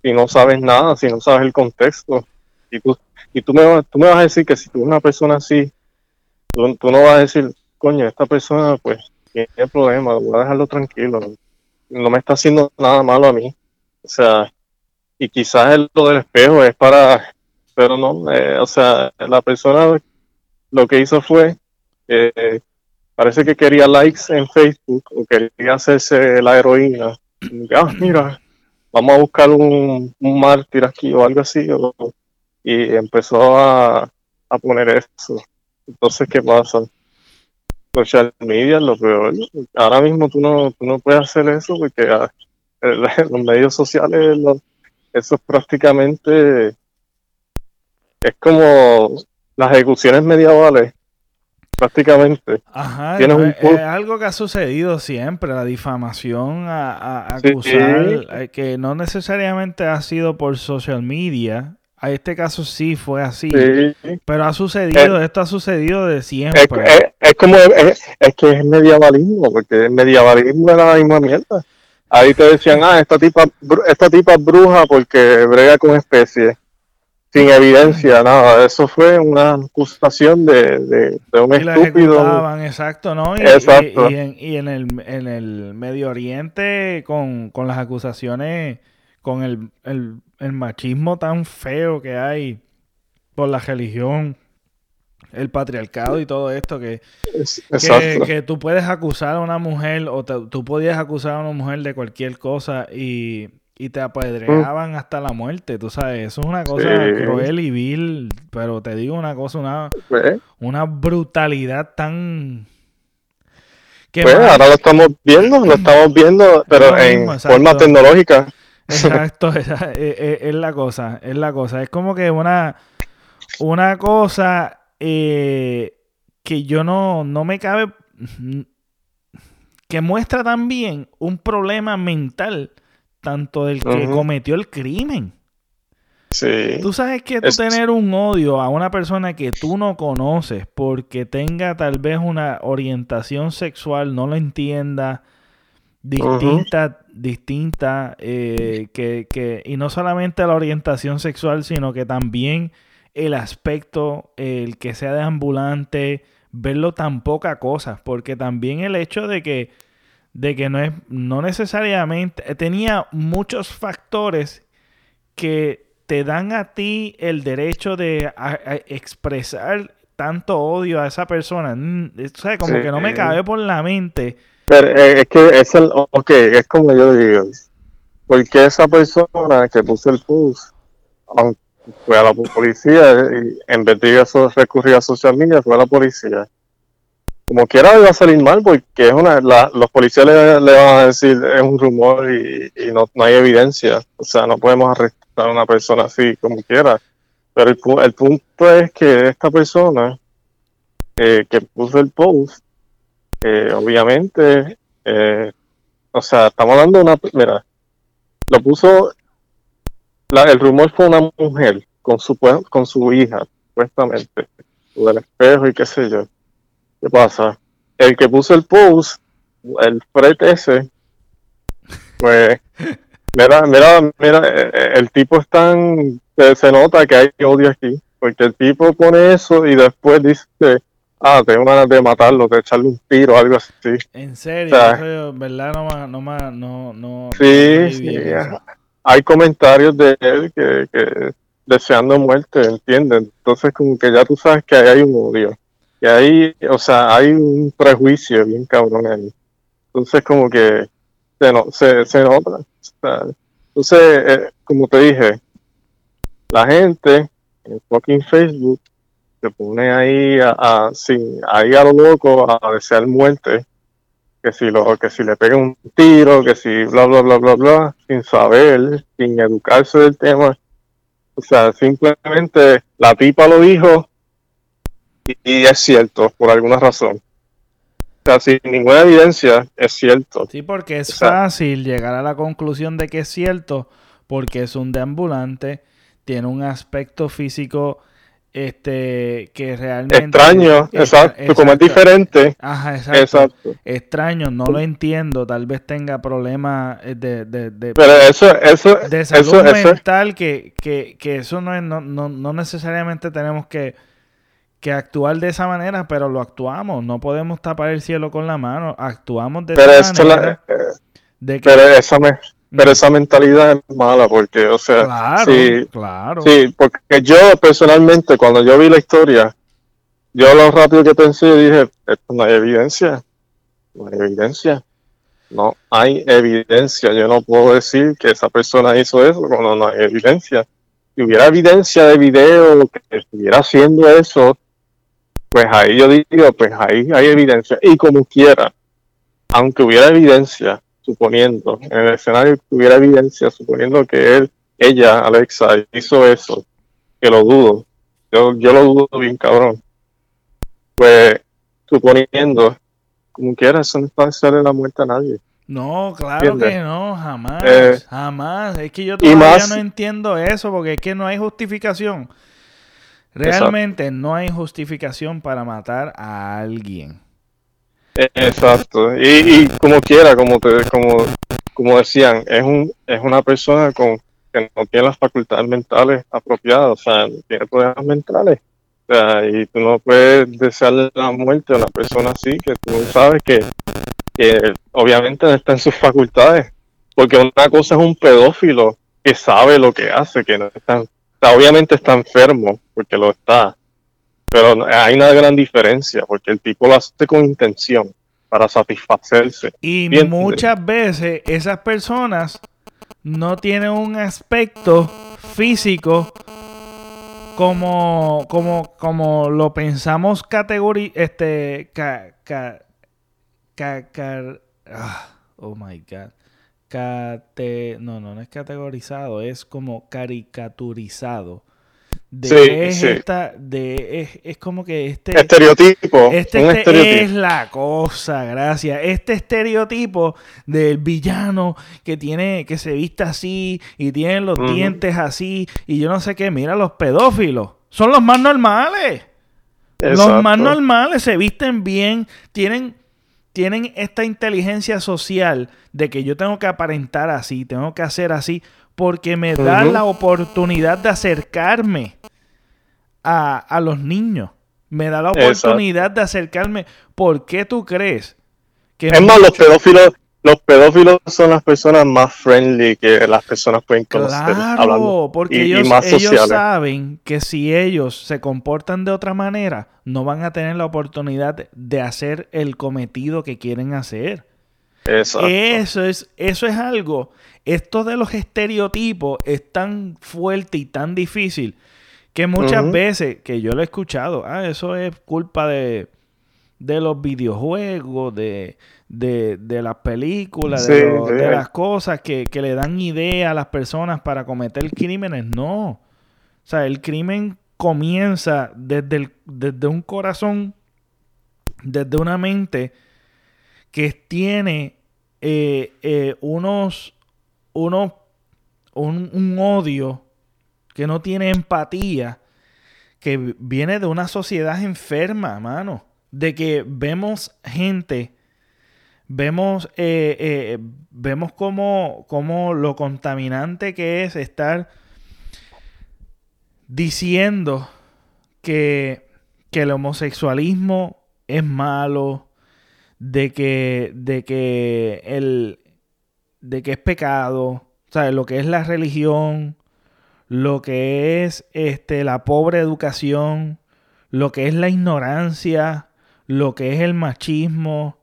si no sabes nada, si no sabes el contexto. Y tú, y tú, me, tú me vas a decir que si tú eres una persona así, tú, no vas a decir, coño, esta persona pues tiene problemas, voy a dejarlo tranquilo. No, me está haciendo nada malo a mí. O sea, y quizás lo del espejo es para, pero no, eh, o sea, la persona lo que hizo fue, eh, parece que quería likes en Facebook o quería hacerse la heroína. Ah, mira, vamos a buscar un, un mártir aquí o algo así. y empezó a, a poner eso. Entonces, ¿qué pasa? Social media lo peor. Ahora mismo tú no, tú no puedes hacer eso porque ah, los medios sociales, eso es prácticamente, es como las ejecuciones medievales, prácticamente. Ajá, Tienes no, un es, es algo que ha sucedido siempre, la difamación a, a- a Sí. acusar, eh, que no necesariamente ha sido por social media. A este caso sí fue así, Sí. pero ha sucedido, esto ha sucedido de Es, siempre. es- es como, es, es que es medievalismo, porque el medievalismo era la misma mierda. Ahí te decían, ah, esta tipa, esta tipa es bruja porque brega con especies, sin evidencia, nada. Eso fue una acusación de, de, de un y la estúpido. exacto, ¿no? Y, Exacto. y- y en, y en el, en el Medio Oriente, con, con las acusaciones, con el, el, el machismo tan feo que hay por la religión, el patriarcado y todo esto, que, que, que tú puedes acusar a una mujer o te- tú podías acusar a una mujer de cualquier cosa y, y te apedreaban hasta la muerte, tú sabes, eso es una cosa Sí. cruel y vil, pero te digo una cosa, una, Pues, una brutalidad tan... pues, ahora lo estamos viendo, lo estamos viendo, pero en exacto. forma tecnológica. Exacto, esa- es, es- es la cosa, es la cosa. Es como que una, una cosa eh, que yo no, no me cabe, que muestra también un problema mental, tanto del que cometió el crimen. Sí. Tú sabes que tú Es- tener un odio a una persona que tú no conoces porque tenga tal vez una orientación sexual, no lo entienda, distinta, distinta, eh, que, que, y no solamente la orientación sexual, sino que también el aspecto, el que sea de ambulante, verlo tan poca cosa, porque también el hecho de que, de que no es, no necesariamente, eh, tenía muchos factores que te dan a ti el derecho de a- a expresar tanto odio a esa persona. Mm, O sea, como Sí. que no me cabe por la mente. Pero eh, es que es el, ok, es como yo digo, porque esa persona que puso el post, aunque fue a la policía y en vez de ir a so- recurrir a social media, fue a la policía. Como quiera iba a salir mal porque es una, la- los policías le, van a decir es un rumor y, no, no hay evidencia. O sea, no podemos arrestar a una persona así como quiera. Pero el, el punto es que esta persona eh, que puso el post, eh, obviamente, eh, o sea, estamos hablando de una, mira, lo puso, la- el rumor fue una mujer con su, con su hija, supuestamente, del espejo y qué sé yo. ¿Qué pasa? El que puso el post, el Fred ese, pues, mira, mira, mira, eh, el tipo es tan, se, se nota que hay odio aquí, porque el tipo pone eso y después dice, ah, tengo ganas de matarlo, de echarle un tiro o algo así. En serio, O sea, eso ¿verdad? No, ma- no, no, no, no Sí, leí sí, eso. hay comentarios de él que, que deseando muerte, ¿entiendes? Entonces como que ya tú sabes que ahí hay un odio, que hay, o sea, hay un prejuicio bien cabrón ahí. Entonces como que se, no, se, se nota. entonces, eh, como te dije, la gente en fucking Facebook se pone ahí a, sin, ahí a lo loco a desear muerte que si lo que si le pega un tiro, que si bla bla bla bla bla, sin saber, sin educarse del tema. O sea, simplemente la tipa lo dijo y, y es cierto, por alguna razón. O sea, sin ninguna evidencia, es cierto. Sí, porque es O sea- fácil llegar a la conclusión de que es cierto, porque es un deambulante, tiene un aspecto físico este que realmente Extraño, Extra- exacto, como es diferente, Ajá, exacto. exacto. Extraño, no lo entiendo, tal vez tenga problemas de, de, de, Pero eso, eso, de salud eso, mental que, que, que eso no, es, no, no, no necesariamente tenemos que, que actuar de esa manera, pero lo actuamos, no podemos tapar el cielo con la mano, actuamos de pero esa eso la- manera eh, de que pero esa me, pero esa mentalidad es mala porque, o sea, claro, si, claro. Sí, porque yo personalmente, cuando yo vi la historia, yo lo rápido que pensé, dije, esto no hay evidencia, no hay evidencia, no hay evidencia, yo no puedo decir que esa persona hizo eso cuando no hay evidencia. Si hubiera evidencia de video que estuviera haciendo eso, pues ahí yo digo, pues ahí hay evidencia. Y como quiera, aunque hubiera evidencia, suponiendo, en el escenario que hubiera evidencia, suponiendo que él, ella, Alexa, hizo eso, que lo dudo, yo, yo lo dudo bien cabrón, pues suponiendo, como quiera, eso no está hacerle la muerte a nadie. No, claro ¿Entiendes? que no, jamás, Eh, jamás. Es que yo todavía más- no entiendo eso porque es que no hay justificación. Realmente no hay justificación para matar a alguien. Exacto, y, y como quiera, como te, como, como decían, es un, es una persona con que no tiene las facultades mentales apropiadas, o sea, no tiene problemas mentales. O sea, y tú no puedes desearle la muerte a una persona así que tú sabes que, que obviamente no está en sus facultades. Porque una cosa es un pedófilo que sabe lo que hace, que no está, o sea, obviamente está enfermo, porque lo está. Pero hay una gran diferencia, porque el tipo lo hace con intención, para satisfacerse. Y muchas veces esas personas no tienen un aspecto físico como, como, como lo pensamos categori este ca, ca- ca- ca- ah, oh my god cate no no no es categorizado es como caricaturizado de esta, de es, como que este estereotipo, este, este es la cosa, gracias. Este estereotipo del villano que tiene, que se vista así y tiene los dientes así y yo no sé qué, mira los pedófilos, son los más normales. Los más normales se visten bien, tienen tienen esta inteligencia social de que yo tengo que aparentar así, tengo que hacer así, porque me da la oportunidad de acercarme a, los niños. Me da la oportunidad de acercarme. ¿Por qué tú crees que... Es más, los pedófilos, los pedófilos son las personas más friendly que las personas pueden conocer. Claro, porque ellos, ellos saben que si ellos se comportan de otra manera, no van a tener la oportunidad de hacer el cometido que quieren hacer. Eso es, eso es algo. Esto de los estereotipos es tan fuerte y tan difícil que muchas veces, que yo lo he escuchado, ah, eso es culpa de, de los videojuegos, de, de, las películas, de, las cosas que, le dan idea a las personas para cometer crímenes. No. O sea, el crimen comienza desde, el, desde un corazón, desde una mente que tiene eh, eh, unos, unos, un, un odio que no tiene empatía, que viene de una sociedad enferma, mano. De que vemos gente, vemos, eh, eh, vemos como, como lo contaminante que es estar diciendo que, que el homosexualismo es malo, de que, de que el de que es pecado. Lo que es la religión, lo que es este, la pobre educación, lo que es la ignorancia, lo que es el machismo,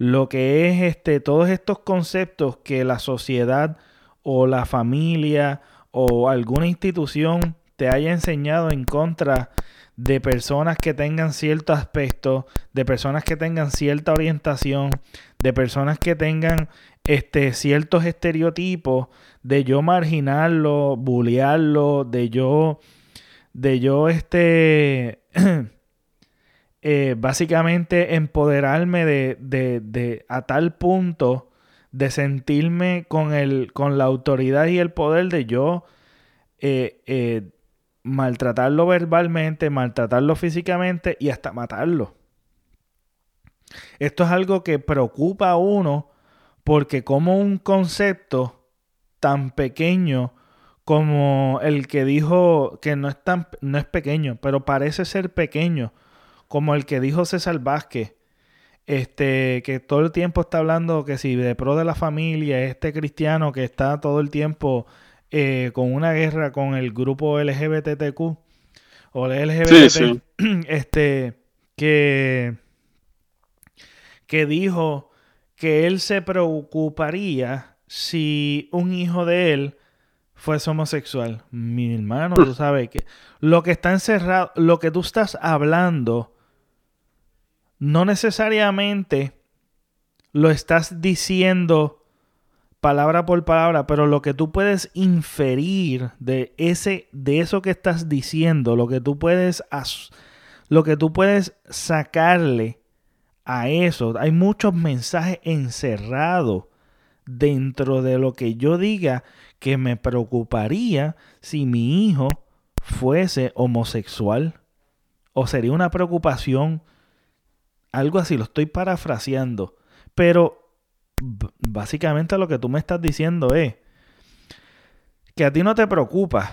lo que es este, todos estos conceptos que la sociedad o la familia o alguna institución te haya enseñado en contra de personas que tengan cierto aspecto, de personas que tengan cierta orientación, de personas que tengan este, ciertos estereotipos, de yo marginarlo, bullearlo, de yo, de yo, este, eh, básicamente empoderarme de, de, de, a tal punto de sentirme con, el, con la autoridad y el poder de yo eh, eh, maltratarlo verbalmente, maltratarlo físicamente y hasta matarlo. Esto es algo que preocupa a uno porque como un concepto tan pequeño como el que dijo que no es tan no es pequeño, pero parece ser pequeño, como el que dijo César Vázquez, este que todo el tiempo está hablando que si de pro de la familia, este cristiano que está todo el tiempo eh, con una guerra con el grupo LGBTQ o el LGBT, este que que dijo que él se preocuparía si un hijo de él fuese homosexual. Mi hermano, tú sabes que lo que está encerrado, lo que tú estás hablando, no necesariamente lo estás diciendo palabra por palabra, pero lo que tú puedes inferir de ese de eso que estás diciendo, lo que tú puedes lo que tú puedes sacarle a eso, hay muchos mensajes encerrados dentro de lo que yo diga que me preocuparía si mi hijo fuese homosexual. O sería una preocupación, algo así, lo estoy parafraseando. Pero básicamente lo que tú me estás diciendo es que a ti no te preocupa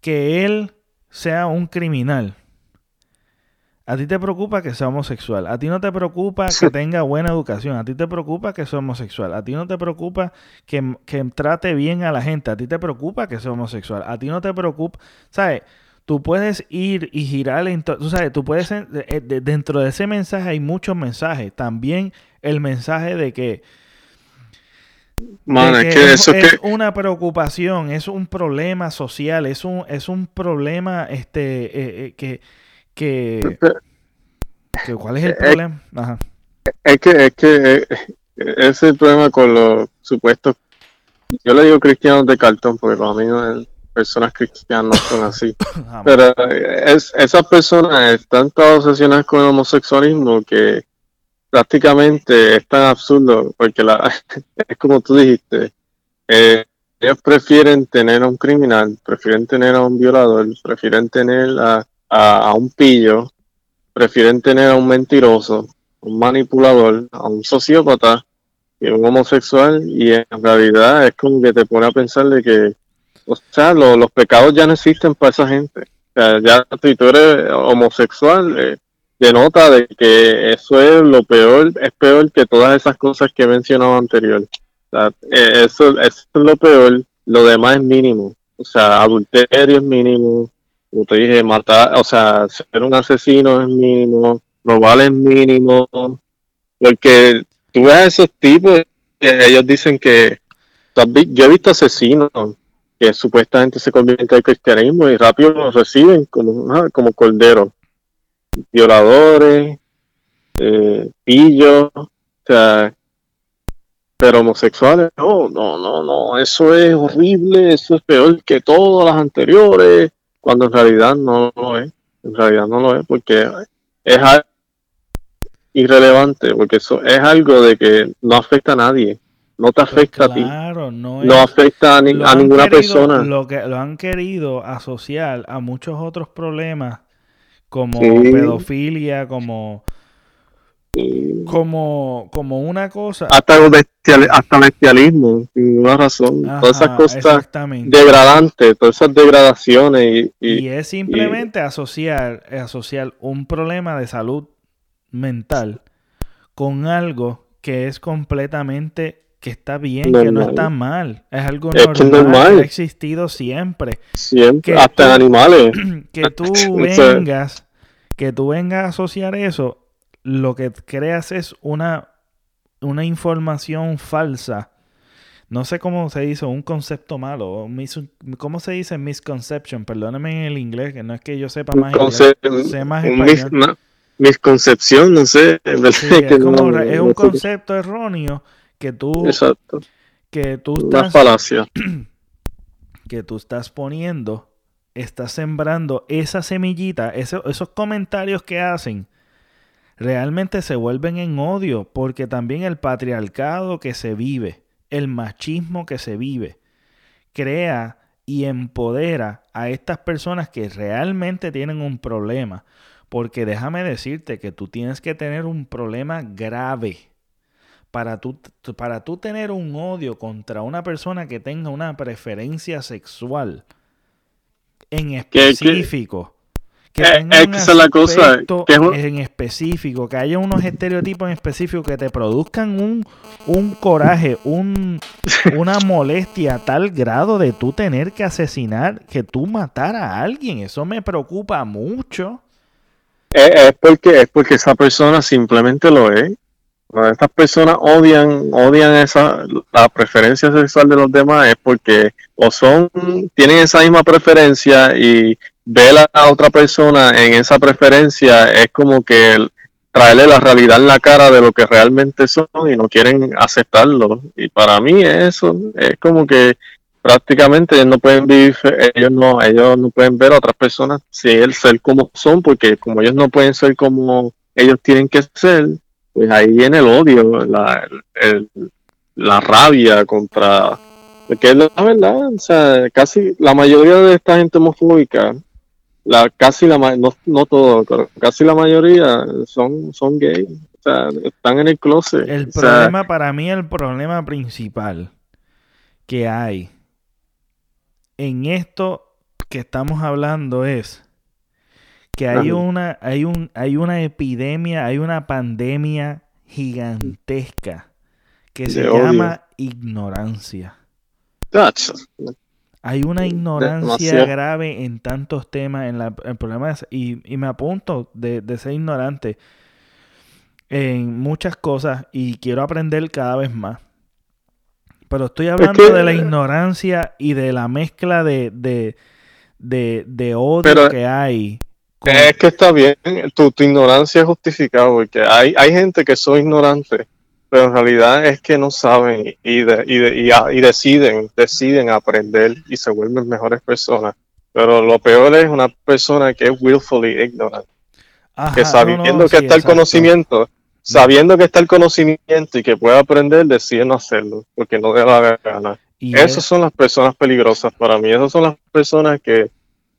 que él sea un criminal. A ti te preocupa que sea homosexual. A ti no te preocupa que tenga buena educación. A ti te preocupa que sea homosexual. A ti no te preocupa que, trate bien a la gente. A ti te preocupa que sea homosexual. A ti no te preocupa. ¿Sabes? Tú puedes ir y girar. Tú sabes, tú puedes. Eh, dentro de ese mensaje hay muchos mensajes. También el mensaje de que. es, que eso es, una preocupación, es un problema social, es un, es un problema este, eh, eh, que que, ¿Cuál es el problema? Es que, es que es el problema con los supuestos. Yo le digo cristianos de cartón porque para mí no es personas cristianas no son así. Pero es, esas personas están tan obsesionadas con el homosexualismo que prácticamente es tan absurdo, porque la, es como tú dijiste, eh, ellos prefieren tener a un criminal, prefieren tener a un violador, prefieren tener a, a, un pillo, prefieren tener a un mentiroso, un manipulador, a un sociópata y un homosexual y en realidad es como que te pone a pensar de que, o sea, los pecados ya no existen para esa gente. O sea, ya si tú eres homosexual, eh, denota de que eso es lo peor, es peor que todas esas cosas que he mencionado anterior. O sea, eh, eso, eso es lo peor, lo demás es mínimo. O sea, adulterio es mínimo, como te matar, o sea, ser un asesino es mínimo, robar es mínimo, porque tú ves a esos tipos, ellos dicen que, yo he visto asesinos que supuestamente se convierten al cristianismo y rápido los reciben como, como corderos, violadores, eh, pillos, o sea, pero homosexuales, no, no, no, no, eso es horrible, eso es peor que todas las anteriores, cuando en realidad no lo es, en realidad no lo es, porque es algo irrelevante, porque eso es algo de que no afecta a nadie, no te pues afecta a ti, no, afecta a, ninguna persona. Lo, que, lo han querido asociar a muchos otros problemas, como pedofilia, como como, como una cosa. Hasta, hasta bestialismo, sin ninguna razón. todas esas cosas degradantes, todas esas degradaciones. Y, y, es simplemente asociar, asociar un problema de salud mental con algo que es completamente que está bien, que no está mal. Es algo normal, que ha existido siempre. Siempre, hasta en animales. Que tú vengas, que tú vengas a asociar eso lo que creas es una, una información falsa. No sé cómo se dice, un concepto malo. ¿Cómo se dice misconception? Perdóname en el inglés, que no es que yo sepa más inglés. Sé más español. misconcepción, no sé. es, es un concepto erróneo que tú... Exacto. Que tú estás... falacia. Que tú estás poniendo, estás sembrando esa semillita, esos comentarios que hacen realmente se vuelven en odio porque también el patriarcado que se vive, el machismo que se vive, crea y empodera a estas personas que realmente tienen un problema. Porque déjame decirte que tú tienes que tener un problema grave para tú, para tú tener un odio contra una persona que tenga una preferencia sexual en específico que eh, tenga la cosa en específico, que haya unos estereotipos en específico que te produzcan un, un coraje, un, una molestia a tal grado de tú tener que asesinar, que tú matar a alguien. Eso me preocupa mucho. Es, porque, es porque esa persona simplemente lo es. Estas personas odian, odian esa, la preferencia sexual de los demás es porque o son, tienen esa misma preferencia y ver a otra persona en esa preferencia es como que traerle la realidad en la cara de lo que realmente son y no quieren aceptarlo. Y para mí eso es como que prácticamente ellos no pueden vivir, ellos no, ellos no pueden ver a otras personas si el ser como son, porque como ellos no pueden ser como ellos tienen que ser, pues ahí viene el odio, la, la rabia contra, porque es la verdad, o sea, casi la mayoría de esta gente homofóbica la casi la no, no todo, pero casi la mayoría son, son gay. O sea, están en el closet. El problema, para mí, el problema principal que hay en esto que estamos hablando es que hay una, hay un, hay una epidemia, hay una pandemia gigantesca que se llama ignorancia. Hay una ignorancia grave en tantos temas, en la, el problema y, me apunto de, ser ignorante en muchas cosas y quiero aprender cada vez más. Pero estoy hablando de la ignorancia y de la mezcla de, de, odio que hay. Es que está bien, tu, ignorancia es justificada porque hay, hay gente que son ignorantes pero en realidad es que no saben y, y, y, deciden, deciden aprender y se vuelven mejores personas. Pero lo peor es una persona que es willfully ignorant, que sabiendo que está el conocimiento, sabiendo que está el conocimiento y que puede aprender, decide no hacerlo, porque no le da la gana. Esas son las personas peligrosas para mí, esas son las personas que,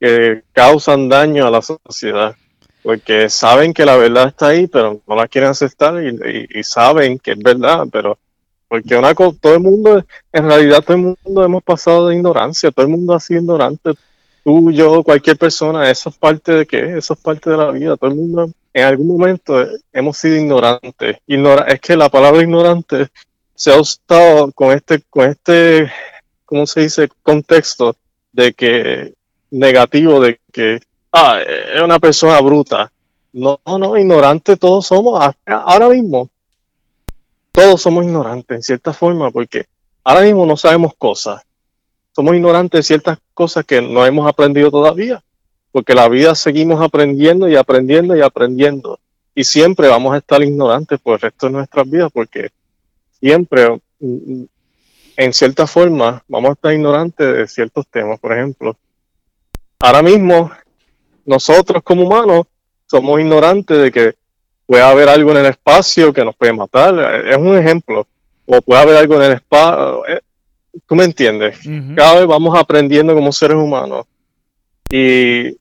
que causan daño a la sociedad porque saben que la verdad está ahí, pero no la quieren aceptar y, saben que es verdad, pero porque una cosa, todo el mundo, en realidad todo el mundo hemos pasado de ignorancia, todo el mundo ha sido ignorante, tú, yo, cualquier persona, eso es parte de qué, eso es parte de la vida, todo el mundo en algún momento hemos sido ignorantes. Ignora, es que la palabra ignorante se ha usado con este, con este, ¿cómo se dice? contexto de que negativo de que ah, es una persona bruta. No, no, ignorante todos somos. Ahora mismo, todos somos ignorantes en cierta forma, porque ahora mismo no sabemos cosas. Somos ignorantes de ciertas cosas que no hemos aprendido todavía, porque la vida seguimos aprendiendo y aprendiendo y aprendiendo. Y siempre vamos a estar ignorantes por el resto de nuestras vidas, porque siempre, mm, en cierta forma, vamos a estar ignorantes de ciertos temas. Por ejemplo, ahora mismo nosotros como humanos somos ignorantes de que puede haber algo en el espacio que nos puede matar. Es un ejemplo. O puede haber algo en el espacio. Eh, ¿Tú me entiendes? Cada vez vamos aprendiendo como seres humanos. Y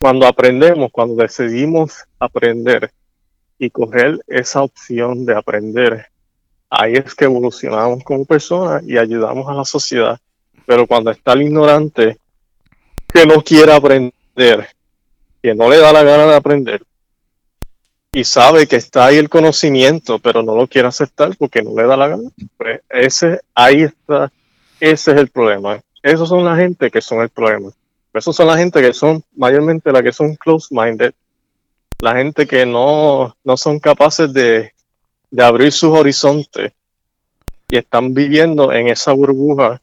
cuando aprendemos, cuando decidimos aprender y coger esa opción de aprender, ahí es que evolucionamos como personas y ayudamos a la sociedad. Pero cuando está el ignorante que no quiere aprender, que no le da la gana de aprender y sabe que está ahí el conocimiento, pero no lo quiere aceptar porque no le da la gana, pues ese, ahí está, ese es el problema. Esos son la gente que son el problema. Esos son la gente que son mayormente la que son close-minded, la gente que no, no son capaces de, de abrir sus horizontes y están viviendo en esa burbuja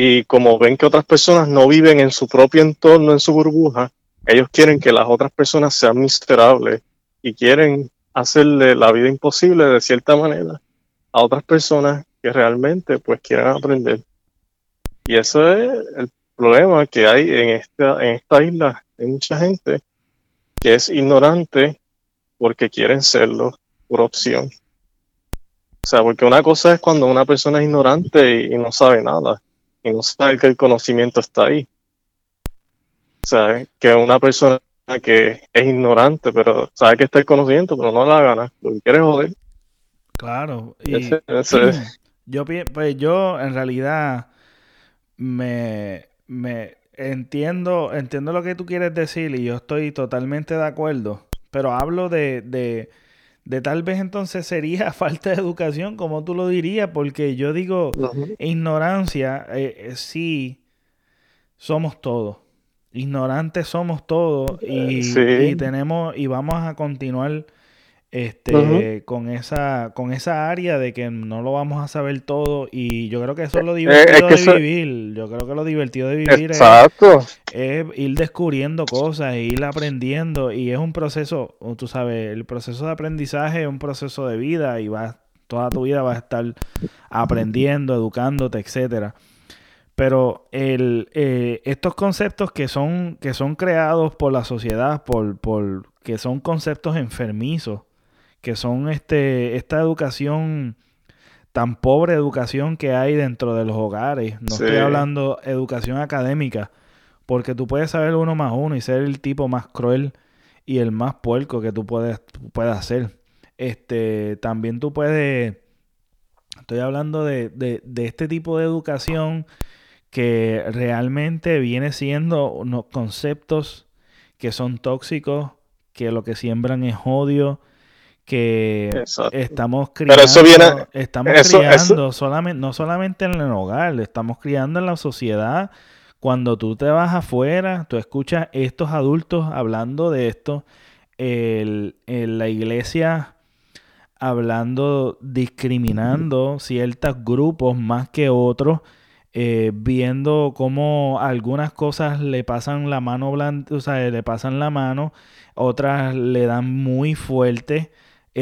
y como ven que otras personas no viven en su propio entorno, en su burbuja, ellos quieren que las otras personas sean miserables y quieren hacerle la vida imposible de cierta manera a otras personas que realmente pues quieren aprender. Y eso es el problema que hay en esta, en esta isla. Hay mucha gente que es ignorante porque quieren serlo por opción. O sea, porque una cosa es cuando una persona es ignorante y no sabe nada y no sabe que el conocimiento está ahí. O sea, que una persona que es ignorante, pero sabe que está el conocimiento, pero no la gana, lo que quiere joder. Claro, y yo pues yo en realidad me, me entiendo, entiendo lo que tú quieres decir y yo estoy totalmente de acuerdo, pero hablo de, de de tal vez entonces sería falta de educación, como tú lo dirías, porque yo digo, ignorancia, eh, eh, sí, somos todos. Ignorantes somos todos y, y, tenemos y vamos a continuar este, con esa con esa área de que no lo vamos a saber todo. Y yo creo que eso es lo eh, divertido de vivir. Yo creo que lo divertido de vivir es, ir descubriendo cosas e ir aprendiendo. Y es un proceso tú sabes el proceso de aprendizaje es un proceso de vida y vas toda tu vida vas a estar aprendiendo educándote etcétera. Pero el, eh, estos conceptos que son que son creados por la sociedad por, por que son conceptos enfermizos que son este, esta educación, tan pobre educación que hay dentro de los hogares. No estoy hablando educación académica, porque tú puedes saber uno más uno y ser el tipo más cruel y el más puerco que tú puedes, puedas ser. Este, también tú puedes, estoy hablando de, de, de este tipo de educación que realmente viene siendo unos conceptos que son tóxicos, que lo que siembran es odio, que estamos criando, estamos criando Solamente, no solamente en el hogar, estamos criando en la sociedad. Cuando tú te vas afuera, tú escuchas estos adultos hablando de esto, en la iglesia hablando, discriminando ciertos grupos más que otros, eh, viendo cómo algunas cosas le pasan la mano o sea, le pasan la mano, otras le dan muy fuerte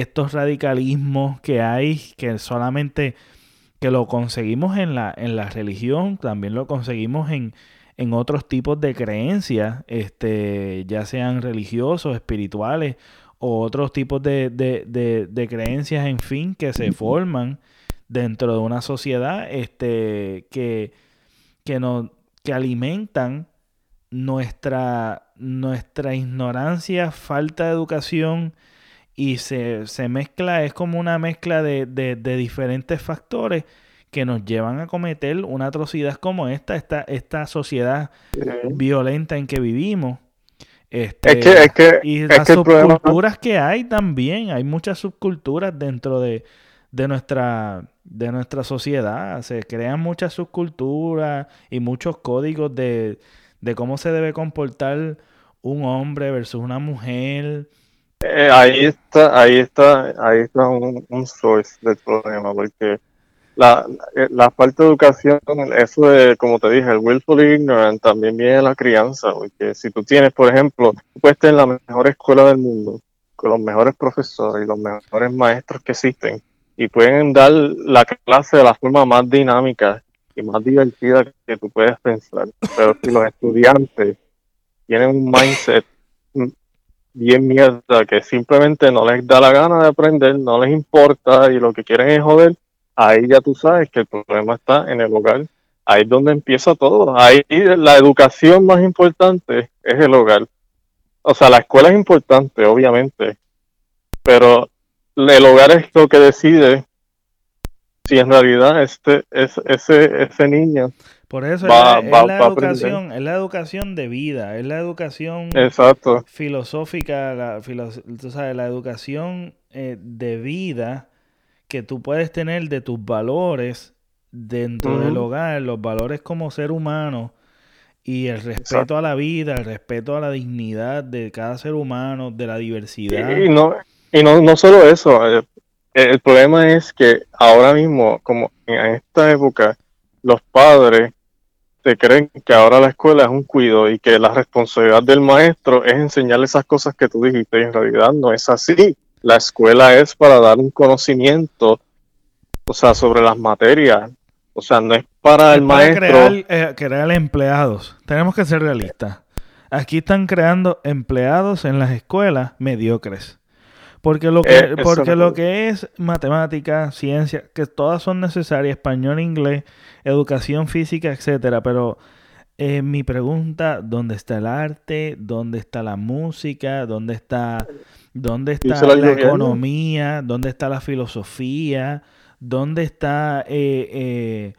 estos radicalismos que hay, que solamente que lo conseguimos en la, en la religión, también lo conseguimos en, en otros tipos de creencias, este, ya sean religiosos, espirituales o otros tipos de, de, de, creencias, en fin, que se forman dentro de una sociedad este, que, que, no, que alimentan nuestra, nuestra ignorancia, falta de educación y se, se mezcla, es como una mezcla de, de, de diferentes factores que nos llevan a cometer una atrocidad como esta, esta, esta sociedad violenta en que vivimos. Este, es que, es que, y las subculturas que hay también, hay muchas subculturas dentro de, de, nuestra, de nuestra sociedad, se crean muchas subculturas y muchos códigos de, de cómo se debe comportar un hombre versus una mujer. Eh, ahí está, ahí está, ahí está un, un source del problema, porque la, la, falta de educación, eso de, como te dije, el willful ignorant también viene de la crianza, porque si tú tienes, por ejemplo, tú puedes tener la mejor escuela del mundo, con los mejores profesores y los mejores maestros que existen, y pueden dar la clase de la forma más dinámica y más divertida que tú puedes pensar, pero si los estudiantes tienen un mindset bien mierda que simplemente no les da la gana de aprender, no les importa y lo que quieren es joder, ahí ya tú sabes que el problema está en el hogar. Ahí es donde empieza todo. Ahí la educación más importante es el hogar. O sea, la escuela es importante, obviamente, pero el hogar es lo que decide si en realidad este, es, ese, ese niño por eso es, la, educación, es la educación de vida, es la educación Exacto. filosófica, la, sabes, la educación eh, de vida que tú puedes tener de tus valores dentro del hogar, los valores como ser humano y el respeto a la vida, el respeto a la dignidad de cada ser humano, de la diversidad. Y, no, y no, no solo eso, eh, el, problema es que ahora mismo, como en esta época, los padres te creen que ahora la escuela es un cuido y que la responsabilidad del maestro es enseñarle esas cosas que tú dijiste y en realidad no es así la escuela es para dar un conocimiento, o sea, sobre las materias. O sea, no es para el maestro. Crear, eh, crear empleados. Tenemos que ser realistas. Aquí están creando empleados en las escuelas mediocres. Porque lo que, eh, porque lo que es matemática, ciencia, que todas son necesarias, español, inglés, educación física, etcétera, pero eh, mi pregunta, ¿dónde está el arte? ¿Dónde está la música? ¿Dónde está ¿Dónde está la economía? ¿Dónde está la filosofía? ¿Dónde está eh,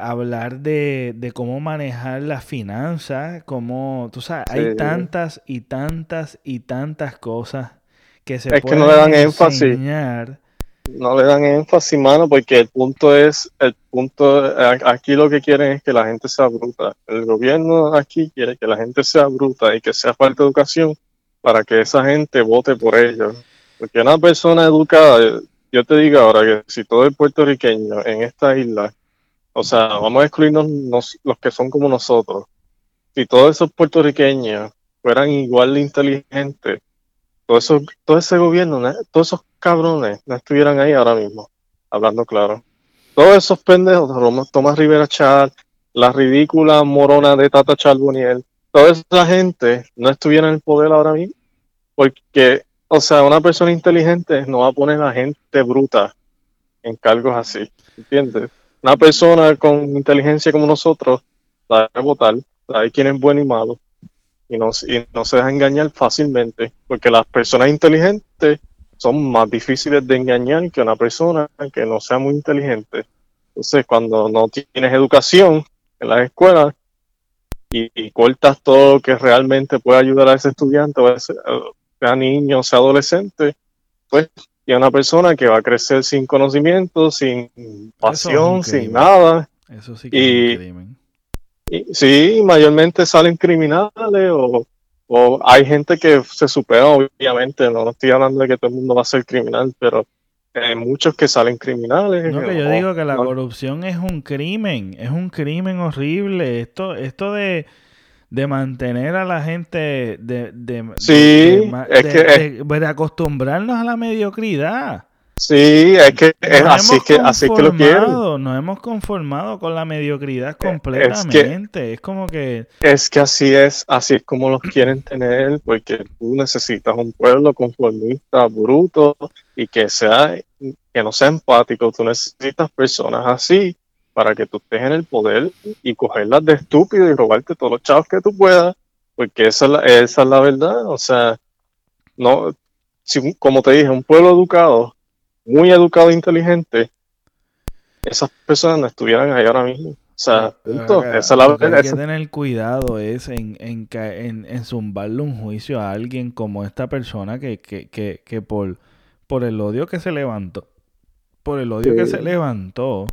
hablar de, cómo manejar las finanzas? Cómo, tú sabes, hay tantas y tantas y tantas cosas que se es que no le dan énfasis. No le dan énfasis, mano, porque el punto es, el punto, aquí lo que quieren es que la gente sea bruta. El gobierno aquí quiere que la gente sea bruta y que sea falta de educación para que esa gente vote por ellos. Porque una persona educada, yo te digo ahora que si todo el puertorriqueño en esta isla, o sea, vamos a excluirnos los que son como nosotros, si todos esos puertorriqueños fueran igual de inteligentes, todo, eso, todo ese gobierno, todos esos cabrones no estuvieran ahí ahora mismo, hablando claro. Todos esos pendejos, Tomás Rivera Char, la ridícula morona de Tata Charboniel, toda esa gente no estuviera en el poder ahora mismo. Porque, o sea, una persona inteligente no va a poner a gente bruta en cargos así. ¿Entiendes? Una persona con inteligencia como nosotros va a votar. Hay quien es bueno y malo. Y no, y no se deja engañar fácilmente. Porque las personas inteligentes son más difíciles de engañar que una persona que no sea muy inteligente. Entonces, cuando no tienes educación en las escuelas, y, cortas todo lo que realmente puede ayudar a ese estudiante, o sea niño, sea adolescente, pues y a una persona que va a crecer sin conocimiento, sin pasión, sin nada. Eso sí que es crimen. Sí, mayormente salen criminales o, o, hay gente que se supera, obviamente, no, estoy hablando de que todo el mundo va a ser criminal, pero hay muchos que salen criminales. No, que yo digo que la corrupción es un crimen, es un crimen horrible. Esto, esto de, de mantener a la gente de, de, sí, es que, de, acostumbrarnos a la mediocridad. Sí, es que es así que así que lo quiero. Nos hemos conformado con la mediocridad completamente. Es, como que es que así es, así es como los quieren tener, porque tú necesitas un pueblo conformista, bruto y que sea que no sea empático. Tú necesitas personas así para que tú estés en el poder y cogerlas de estúpido y robarte todos los chavos que tú puedas, porque esa es la, esa es la verdad. O sea, no, si, como te dije, un pueblo educado, muy educado e inteligente, esas personas no estuvieran ahí ahora mismo. O sea, esa es la verdad. Hay que tener cuidado es en, en, en, en, zumbarle un juicio a alguien como esta persona que, que, que, que por, por el odio que se levantó, por el odio que se levantó,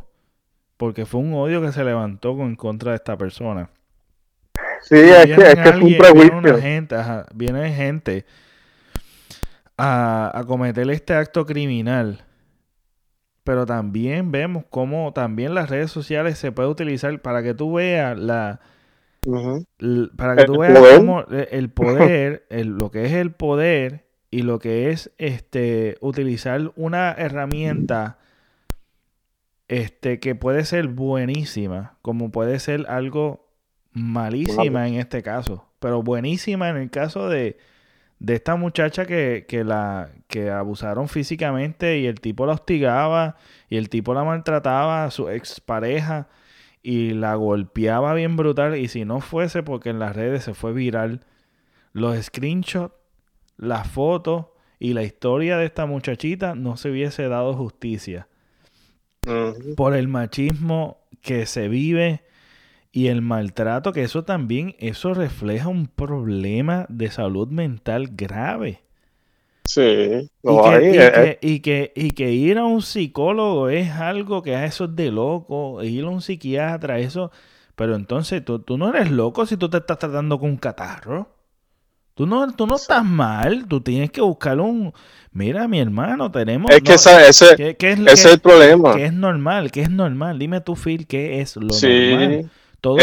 porque fue un odio que se levantó en contra de esta persona. Sí, es que, es, que es un prejuicio. Viene gente, viene gente a, a cometer este acto criminal. Pero también vemos cómo también las redes sociales se puede utilizar para que tú veas la... para que tú veas cómo el poder, lo que es el poder y lo que es este utilizar una herramienta este, que puede ser buenísima, como puede ser algo malísima en este caso, pero buenísima en el caso de, de esta muchacha que, que, la que abusaron físicamente y el tipo la hostigaba y el tipo la maltrataba a su expareja y la golpeaba bien brutal. Y si no fuese porque en las redes se fue viral los screenshots, las fotos y la historia de esta muchachita no se hubiese dado justicia. Por el machismo que se vive y el maltrato, que eso también, eso refleja un problema de salud mental grave. Sí, y, que, y, que, ir a un psicólogo es algo que a eso es de loco, ir a un psiquiatra, eso, pero entonces tú, tú no eres loco si tú te estás tratando con un catarro. Tú no, tú no estás mal, tú tienes que buscar un... Mira, mi hermano, tenemos... Es que ese, ese es, el problema. Que es normal, que es normal. Dime tú, Phil, ¿qué es lo normal? Todos,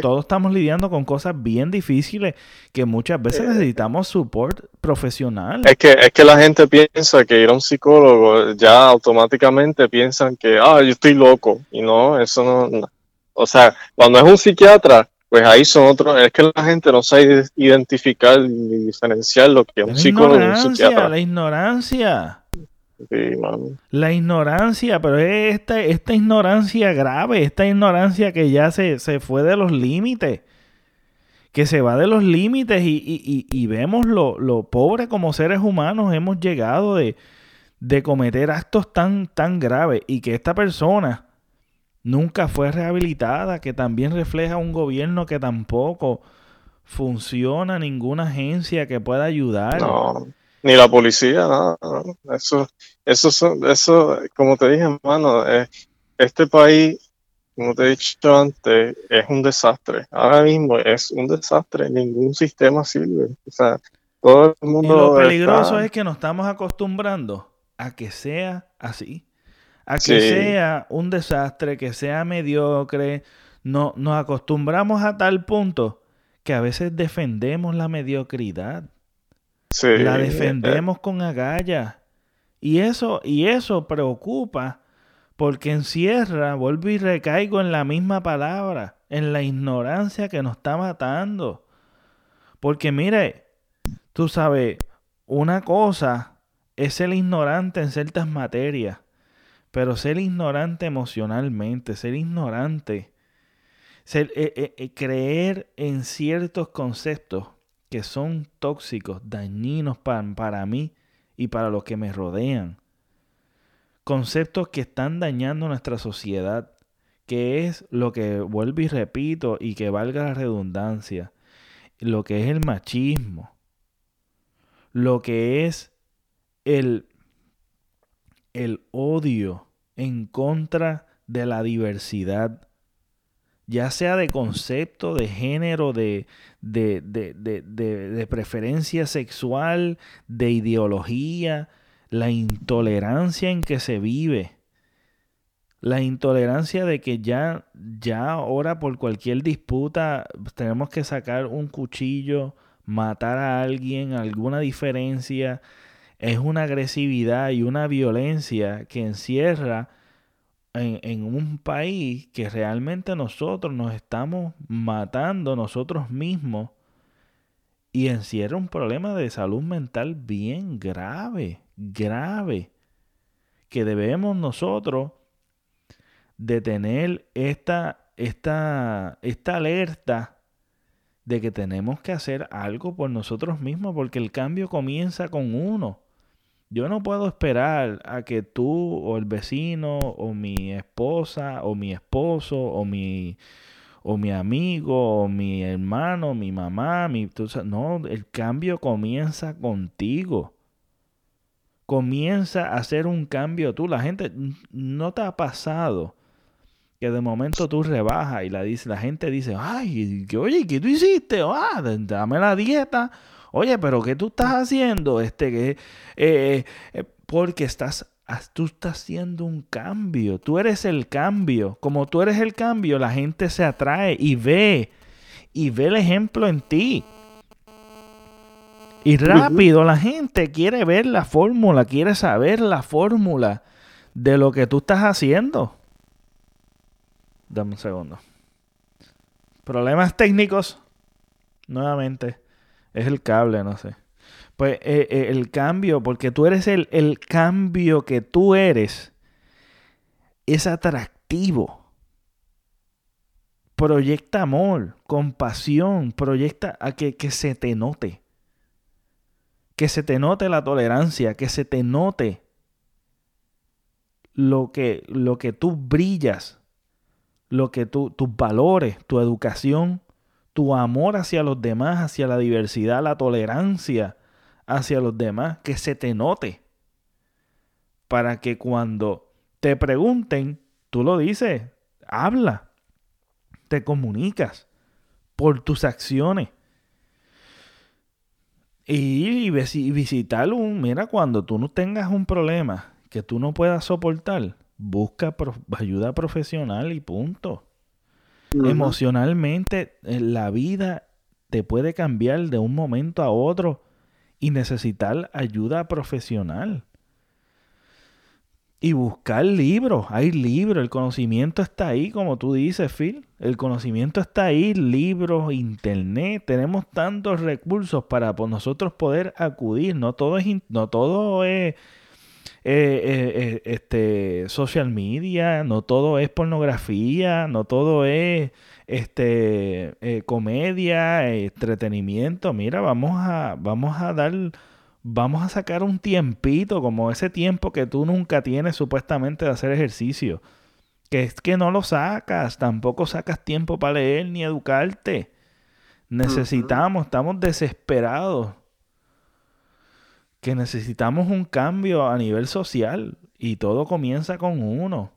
todos estamos lidiando con cosas bien difíciles que muchas veces eh, necesitamos support profesional. Es que, es que la gente piensa que ir a un psicólogo ya automáticamente piensan que, ah, yo estoy loco. Y no, eso no. O sea, cuando es un psiquiatra, pues ahí son otros, es que la gente no sabe identificar ni diferenciar lo que es un psicólogo y un psiquiatra. La ignorancia. La ignorancia, pero es esta, esta ignorancia grave, esta ignorancia que ya se, fue de los límites, que se va de los límites y, vemos lo, lo, pobre como seres humanos hemos llegado de, de cometer actos tan, tan graves y que esta persona nunca fue rehabilitada, que también refleja un gobierno que tampoco funciona ninguna agencia que pueda ayudar. No, ni la policía, nada. Eso, eso, eso, como te dije, hermano, eh, este país, como te he dicho antes, es un desastre. Ahora mismo es un desastre, ningún sistema sirve. O sea, todo el mundo. Y lo peligroso es que nos estamos acostumbrando a que sea así a que sea un desastre, que sea mediocre. No, nos acostumbramos a tal punto que a veces defendemos la mediocridad. La defendemos con agallas. Y eso, y eso preocupa porque encierra, vuelvo y recaigo en la misma palabra, en la ignorancia que nos está matando. Porque mire, tú sabes, una cosa es el ignorante en ciertas materias. Pero ser ignorante emocionalmente, ser ignorante, ser, eh, eh, eh, creer en ciertos conceptos que son tóxicos, dañinos para, para mí y para los que me rodean. Conceptos que están dañando nuestra sociedad, que es lo que vuelvo y repito y que valga la redundancia, lo que es el machismo, lo que es el el odio en contra de la diversidad, ya sea de concepto, de género, de, de, de, preferencia sexual, de ideología, la intolerancia en que se vive, La intolerancia de que ya, ya ahora por cualquier disputa tenemos que sacar un cuchillo, matar a alguien, alguna diferencia, es una agresividad y una violencia que encierra en, un país que realmente nosotros nos estamos matando nosotros mismos y encierra un problema de salud mental bien grave, grave, que debemos nosotros de tener esta, esta, esta alerta de que tenemos que hacer algo por nosotros mismos, porque el cambio comienza con uno. Yo no puedo esperar a que tú o el vecino o mi esposa o mi esposo o mi o mi amigo, o mi hermano, mi mamá, mi... No, el cambio comienza contigo. Comienza a hacer un cambio tú. La gente no te ha pasado que de momento tú rebajas y la, dice, la gente dice, ay, oye, ¿qué tú hiciste? Ah, dame la dieta. Oye, pero ¿qué tú estás haciendo? Este, que, eh, eh, porque estás tú estás haciendo un cambio. Tú eres el cambio. Como tú eres el cambio, la gente se atrae y ve. Y ve el ejemplo en ti. Y rápido la gente quiere ver la fórmula, quiere saber la fórmula de lo que tú estás haciendo. Dame un segundo. Problemas técnicos. Nuevamente. Es el cable, no sé. Pues eh, eh, el cambio, porque tú eres el, el cambio que tú eres, es atractivo. Proyecta amor, compasión, proyecta a que, que se te note. Que se te note la tolerancia, que se te note lo que, lo que tú brillas, lo que tú, tus valores, tu educación, tu amor hacia los demás, hacia la diversidad, la tolerancia, hacia los demás, que se te note. Para que cuando te pregunten, tú lo dices, habla, te comunicas por tus acciones. Y, visitar un, mira, cuando tú no tengas un problema que tú no puedas soportar, busca ayuda profesional y punto. Emocionalmente, eh, la vida te puede cambiar de un momento a otro y necesitar ayuda profesional. Y buscar libros, hay libros, el conocimiento está ahí, como tú dices, Phil. El conocimiento está ahí, libros, internet, tenemos tantos recursos para nosotros poder acudir. No todo es, no todo es eh, eh, eh, este, social media, no todo es pornografía, no todo es este, eh, comedia, entretenimiento. Mira, vamos a, vamos a dar, vamos a sacar un tiempito, como ese tiempo que tú nunca tienes supuestamente de hacer ejercicio. Que es que no lo sacas, tampoco sacas tiempo para leer ni educarte. Necesitamos, estamos desesperados. Que necesitamos un cambio a nivel social y todo comienza con uno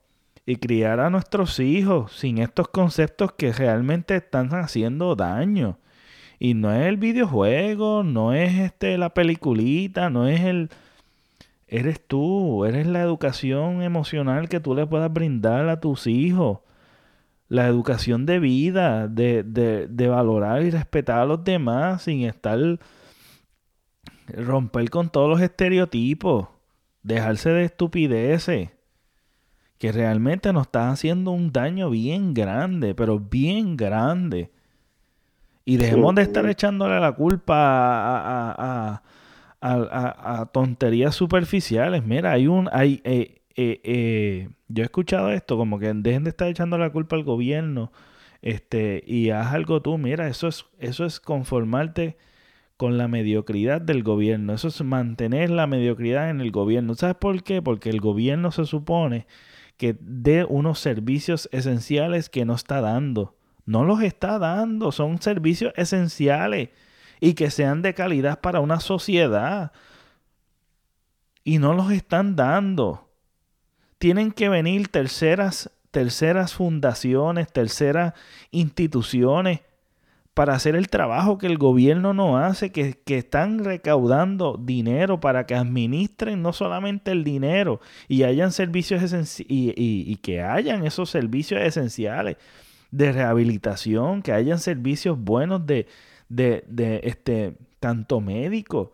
y criar a nuestros hijos sin estos conceptos que realmente están haciendo daño. Y no es el videojuego, no es este la peliculita, no es el eres tú, eres la educación emocional que tú le puedas brindar a tus hijos. La educación de vida, de, de, de valorar y respetar a los demás sin estar romper con todos los estereotipos, dejarse de estupideces que realmente nos está haciendo un daño bien grande, pero bien grande. Y dejemos de estar echándole la culpa a, a, tonterías superficiales. Mira, hay un... Hay, eh, eh, eh, yo he escuchado esto, como que dejen de estar echando la culpa al gobierno este, y haz algo tú. Mira, eso es, eso es conformarte con la mediocridad del gobierno. Eso es mantener la mediocridad en el gobierno. ¿Sabes por qué? Porque el gobierno se supone que dé unos servicios esenciales que no está dando. No los está dando, son servicios esenciales y que sean de calidad para una sociedad. Y no los están dando. Tienen que venir terceras, terceras fundaciones, terceras instituciones para hacer el trabajo que el gobierno no hace, que, están recaudando dinero para que administren no solamente el dinero y hayan servicios y, y, que hayan esos servicios esenciales de rehabilitación, que hayan servicios buenos de, de, de este, tanto médicos,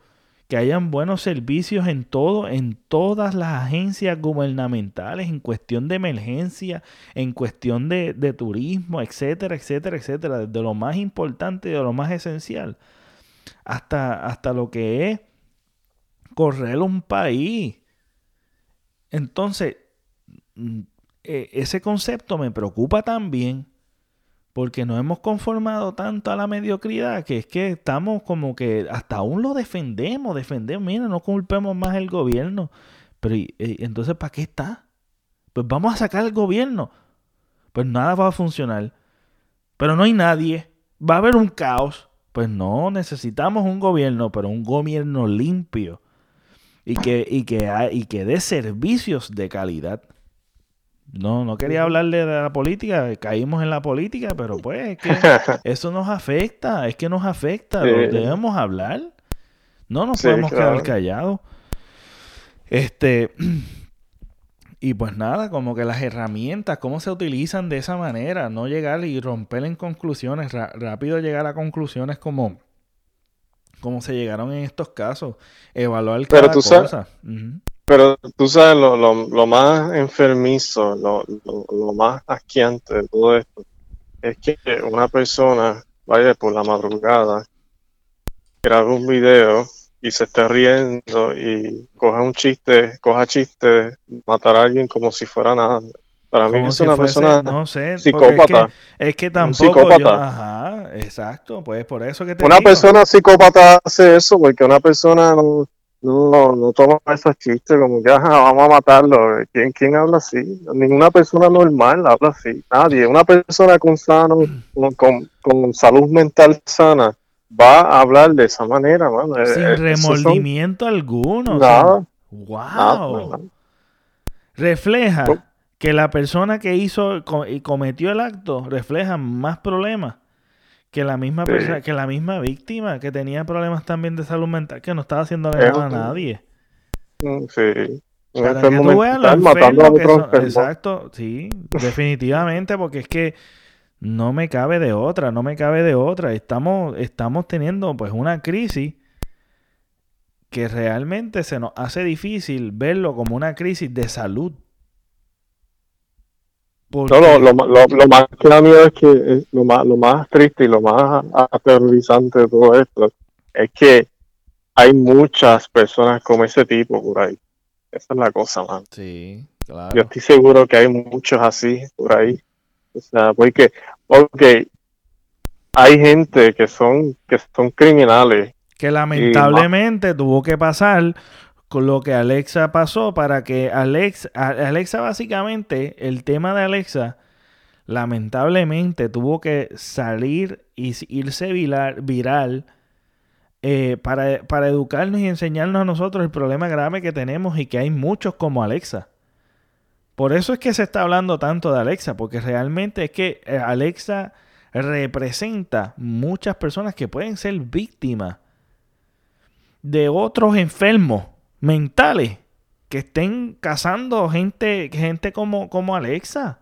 que hayan buenos servicios en todo, en todas las agencias gubernamentales, en cuestión de emergencia, en cuestión de, turismo, etcétera, etcétera, etcétera, desde lo más importante y de lo más esencial, hasta, hasta lo que es correr un país. Entonces, mm, e, ese concepto me preocupa también porque nos hemos conformado tanto a la mediocridad que es que estamos como que hasta aún lo defendemos, defendemos, mira, no culpemos más el gobierno. Pero entonces, ¿para qué está? Pues vamos a sacar el gobierno. Pues nada va a funcionar. Pero no hay nadie. Va a haber un caos. Pues no, necesitamos un gobierno, pero un gobierno limpio. Y que, y que, y que dé servicios de calidad. No, no quería hablarle de la política, caímos en la política, pero pues es que eso nos afecta, es que nos afecta, debemos hablar. No nos podemos quedar callados. Este, y pues nada, como que las herramientas, cómo se utilizan de esa manera, no llegar y romper en conclusiones, rápido llegar a conclusiones como, como se llegaron en estos casos, evaluar cada tú cosa. Sabes, pero tú sabes, lo, lo, más enfermizo, lo, lo, más asqueante de todo esto, es que una persona vaya por la madrugada, grabe un video y se esté riendo y coja un chiste, coja chiste, matar a alguien como si fuera nada. Para mí es una persona no sé, psicópata. Es que, tampoco. Psicópata. ajá, exacto, pues por eso que te Una persona psicópata hace eso porque una persona no no, no toma esos chistes como que vamos a matarlo. ¿Quién, ¿Quién habla así? Ninguna persona normal habla así. Nadie. Una persona con sano, con, con salud mental sana, va a hablar de esa manera, mano. Sin eh, remordimiento alguno. Nada. wow. Refleja que la persona que hizo y cometió el acto refleja más problemas que la misma persona, que la misma víctima que tenía problemas también de salud mental que no estaba haciendo daño a nadie. Mm, sí. Para que tú veas lo que son. Exacto, sí, definitivamente, porque es que no me cabe de otra, no me cabe de otra. Estamos, estamos teniendo pues una crisis que realmente se nos hace difícil verlo como una crisis de salud no, lo, lo, lo, más que da miedo es que lo más, lo más triste y lo más aterrorizante de todo esto es que hay muchas personas como ese tipo por ahí. Esa es la cosa, man. Sí, claro. Yo estoy seguro que hay muchos así por ahí. O sea, porque, ok, hay gente que son, que son criminales. Que lamentablemente tuvo que pasar con lo que Alexa pasó para que Alexa, Alexa básicamente, el tema de Alexa, lamentablemente tuvo que salir y irse viral, viral eh, para, para educarnos y enseñarnos a nosotros el problema grave que tenemos y que hay muchos como Alexa. Por eso es que se está hablando tanto de Alexa, porque realmente es que eh, Alexa representa muchas personas que pueden ser víctimas de otros enfermos mentales que estén cazando gente, gente como, como Alexa.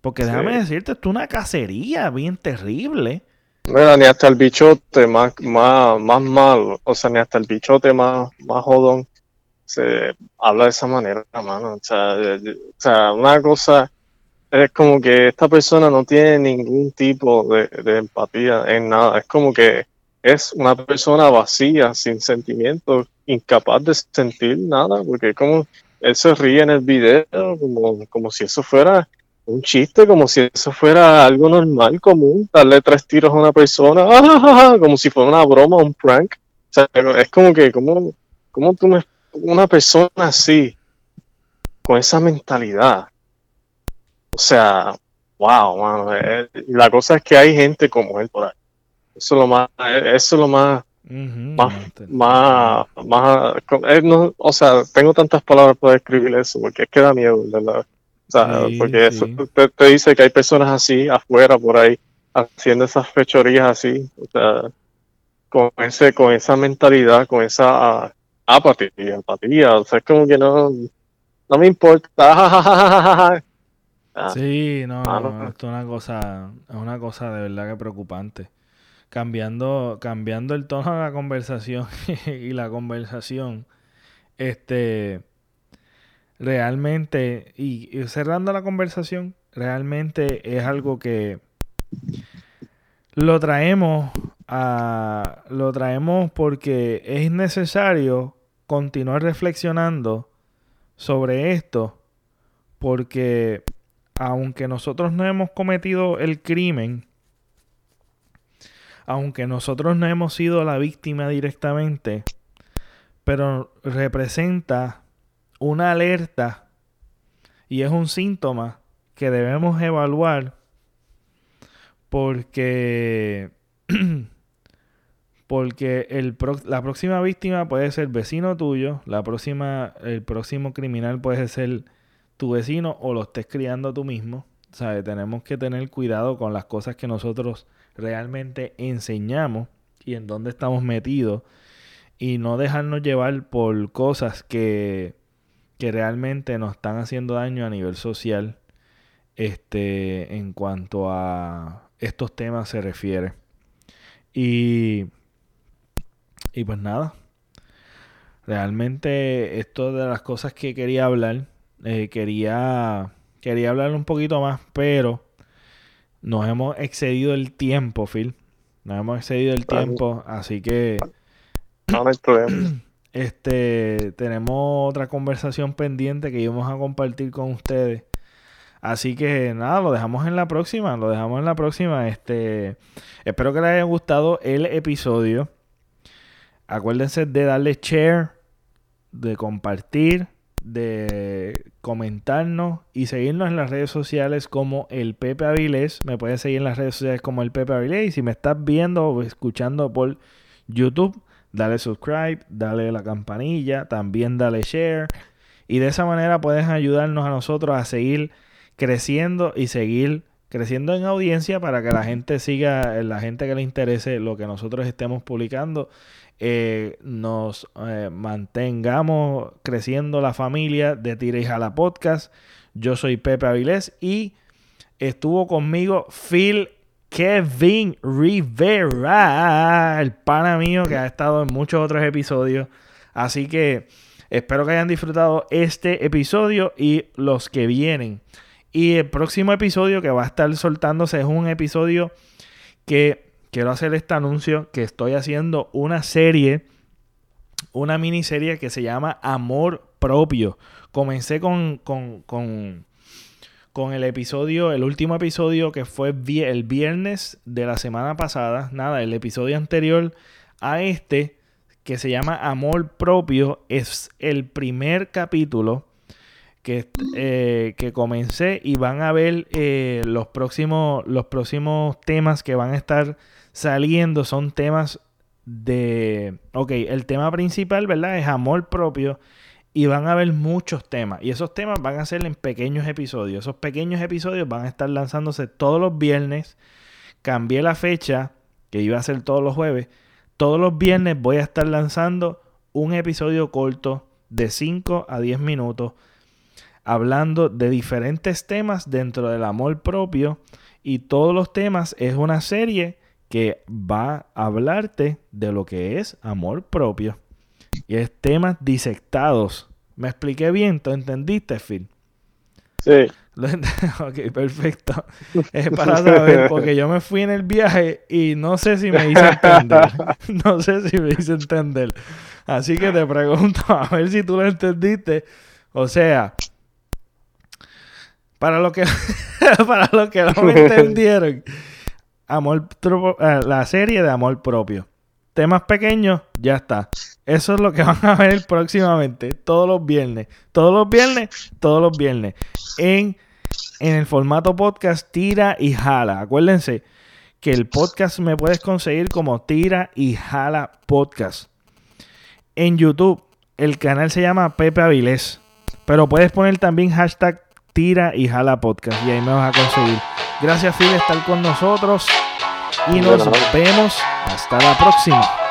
Porque déjame decirte, esto es una cacería bien terrible. Mira, ni hasta el bichote más, más, más malo, o sea, ni hasta el bichote más, más jodón se habla de esa manera, mano. O sea, o sea, una cosa es como que esta persona no tiene ningún tipo de, de empatía en nada. Es como que es una persona vacía, sin sentimientos, incapaz de sentir nada, porque como él se ríe en el video, como, como si eso fuera un chiste, como si eso fuera algo normal, común, darle tres tiros a una persona, como si fuera una broma, un prank. O sea, es como que, como, como tú me, una persona así, con esa mentalidad, o sea, wow, eh, la cosa es que hay gente como él por ahí. Eso es lo más, eso es lo más, más, más, eh, o sea, tengo tantas palabras para describir eso, porque es que da miedo, ¿verdad? O sea, porque eso te, dice que hay personas así afuera por ahí haciendo esas fechorías así, o sea, con ese, con esa mentalidad, con esa uh, apatía, apatía, o sea, es como que no, no me importa. Ah. sí, no, no, esto es una cosa, es una cosa de verdad que preocupante. Cambiando, cambiando el tono de la conversación y la conversación, este, realmente, y cerrando la conversación, realmente es algo que lo traemos a, lo traemos porque es necesario continuar reflexionando sobre esto porque aunque nosotros no hemos cometido el crimen, aunque nosotros no hemos sido la víctima directamente, pero representa una alerta y es un síntoma que debemos evaluar porque porque el la próxima víctima puede ser vecino tuyo, la próxima el próximo criminal puede ser tu vecino o lo estés criando tú mismo. ¿Sabe? Tenemos que tener cuidado con las cosas que nosotros realmente enseñamos y en dónde estamos metidos y no dejarnos llevar por cosas que, que realmente nos están haciendo daño a nivel social este, en cuanto a estos temas se refiere. Y, y pues nada, realmente esto de las cosas que quería hablar, eh, quería, quería hablar un poquito más, pero nos hemos excedido el tiempo, Phil. Nos hemos excedido el tiempo, así que... No, Este, tenemos otra conversación pendiente que íbamos a compartir con ustedes Así que nada, lo dejamos en la próxima, lo dejamos en la próxima. Este, espero que les haya gustado el episodio. Acuérdense de darle share, de compartir, de comentarnos y seguirnos en las redes sociales como el Pepe Avilés. Me puedes seguir en las redes sociales como el Pepe Avilés. Y si me estás viendo o escuchando por YouTube, dale subscribe, dale la campanilla, también dale share. Y de esa manera puedes ayudarnos a nosotros a seguir creciendo y seguir creciendo en audiencia para que la gente siga, la gente que le interese lo que nosotros estemos publicando, eh, nos eh, mantengamos creciendo la familia de Tira y Jala Podcast. Yo soy Pepe Avilés y estuvo conmigo Phil Kevin Rivera, el pana mío que ha estado en muchos otros episodios. Así que espero que hayan disfrutado este episodio y los que vienen. Y el próximo episodio que va a estar soltándose es un episodio que quiero hacer este anuncio que estoy haciendo una serie, una miniserie que se llama Amor Propio. Comencé con, con, con, con el episodio, el último episodio que fue el viernes de la semana pasada. Nada, el episodio anterior a este que se llama Amor Propio es el primer capítulo que, eh, que comencé y van a ver eh, los, próximos, los próximos temas que van a estar saliendo. Son temas de... Ok, el tema principal, ¿verdad? Es amor propio y van a haber muchos temas. Y esos temas van a ser en pequeños episodios. Esos pequeños episodios van a estar lanzándose todos los viernes. Cambié la fecha, que iba a ser todos los jueves. Todos los viernes voy a estar lanzando un episodio corto de 5 a 10 minutos hablando de diferentes temas dentro del amor propio y todos los temas es una serie que va a hablarte de lo que es amor propio. Y es temas disectados. ¿Me expliqué bien? ¿Tú entendiste, Phil? Sí. ok, perfecto. Es para saber, porque yo me fui en el viaje y no sé si me hice entender. No sé si me hice entender. Así que te pregunto a ver si tú lo entendiste. O sea, para los que, para los que no me entendieron, amor eh, la serie de amor propio. Temas pequeños, ya está. Eso es lo que van a ver próximamente, todos los viernes. Todos los viernes, todos los viernes. En, en el formato podcast Tira y Jala. Acuérdense que el podcast me puedes conseguir como Tira y Jala Podcast. En YouTube, el canal se llama Pepe Avilés. Pero puedes poner también hashtag Tira y Jala Podcast y ahí me vas a conseguir. Gracias, Phil, estar con nosotros. Y nos vemos hasta la próxima.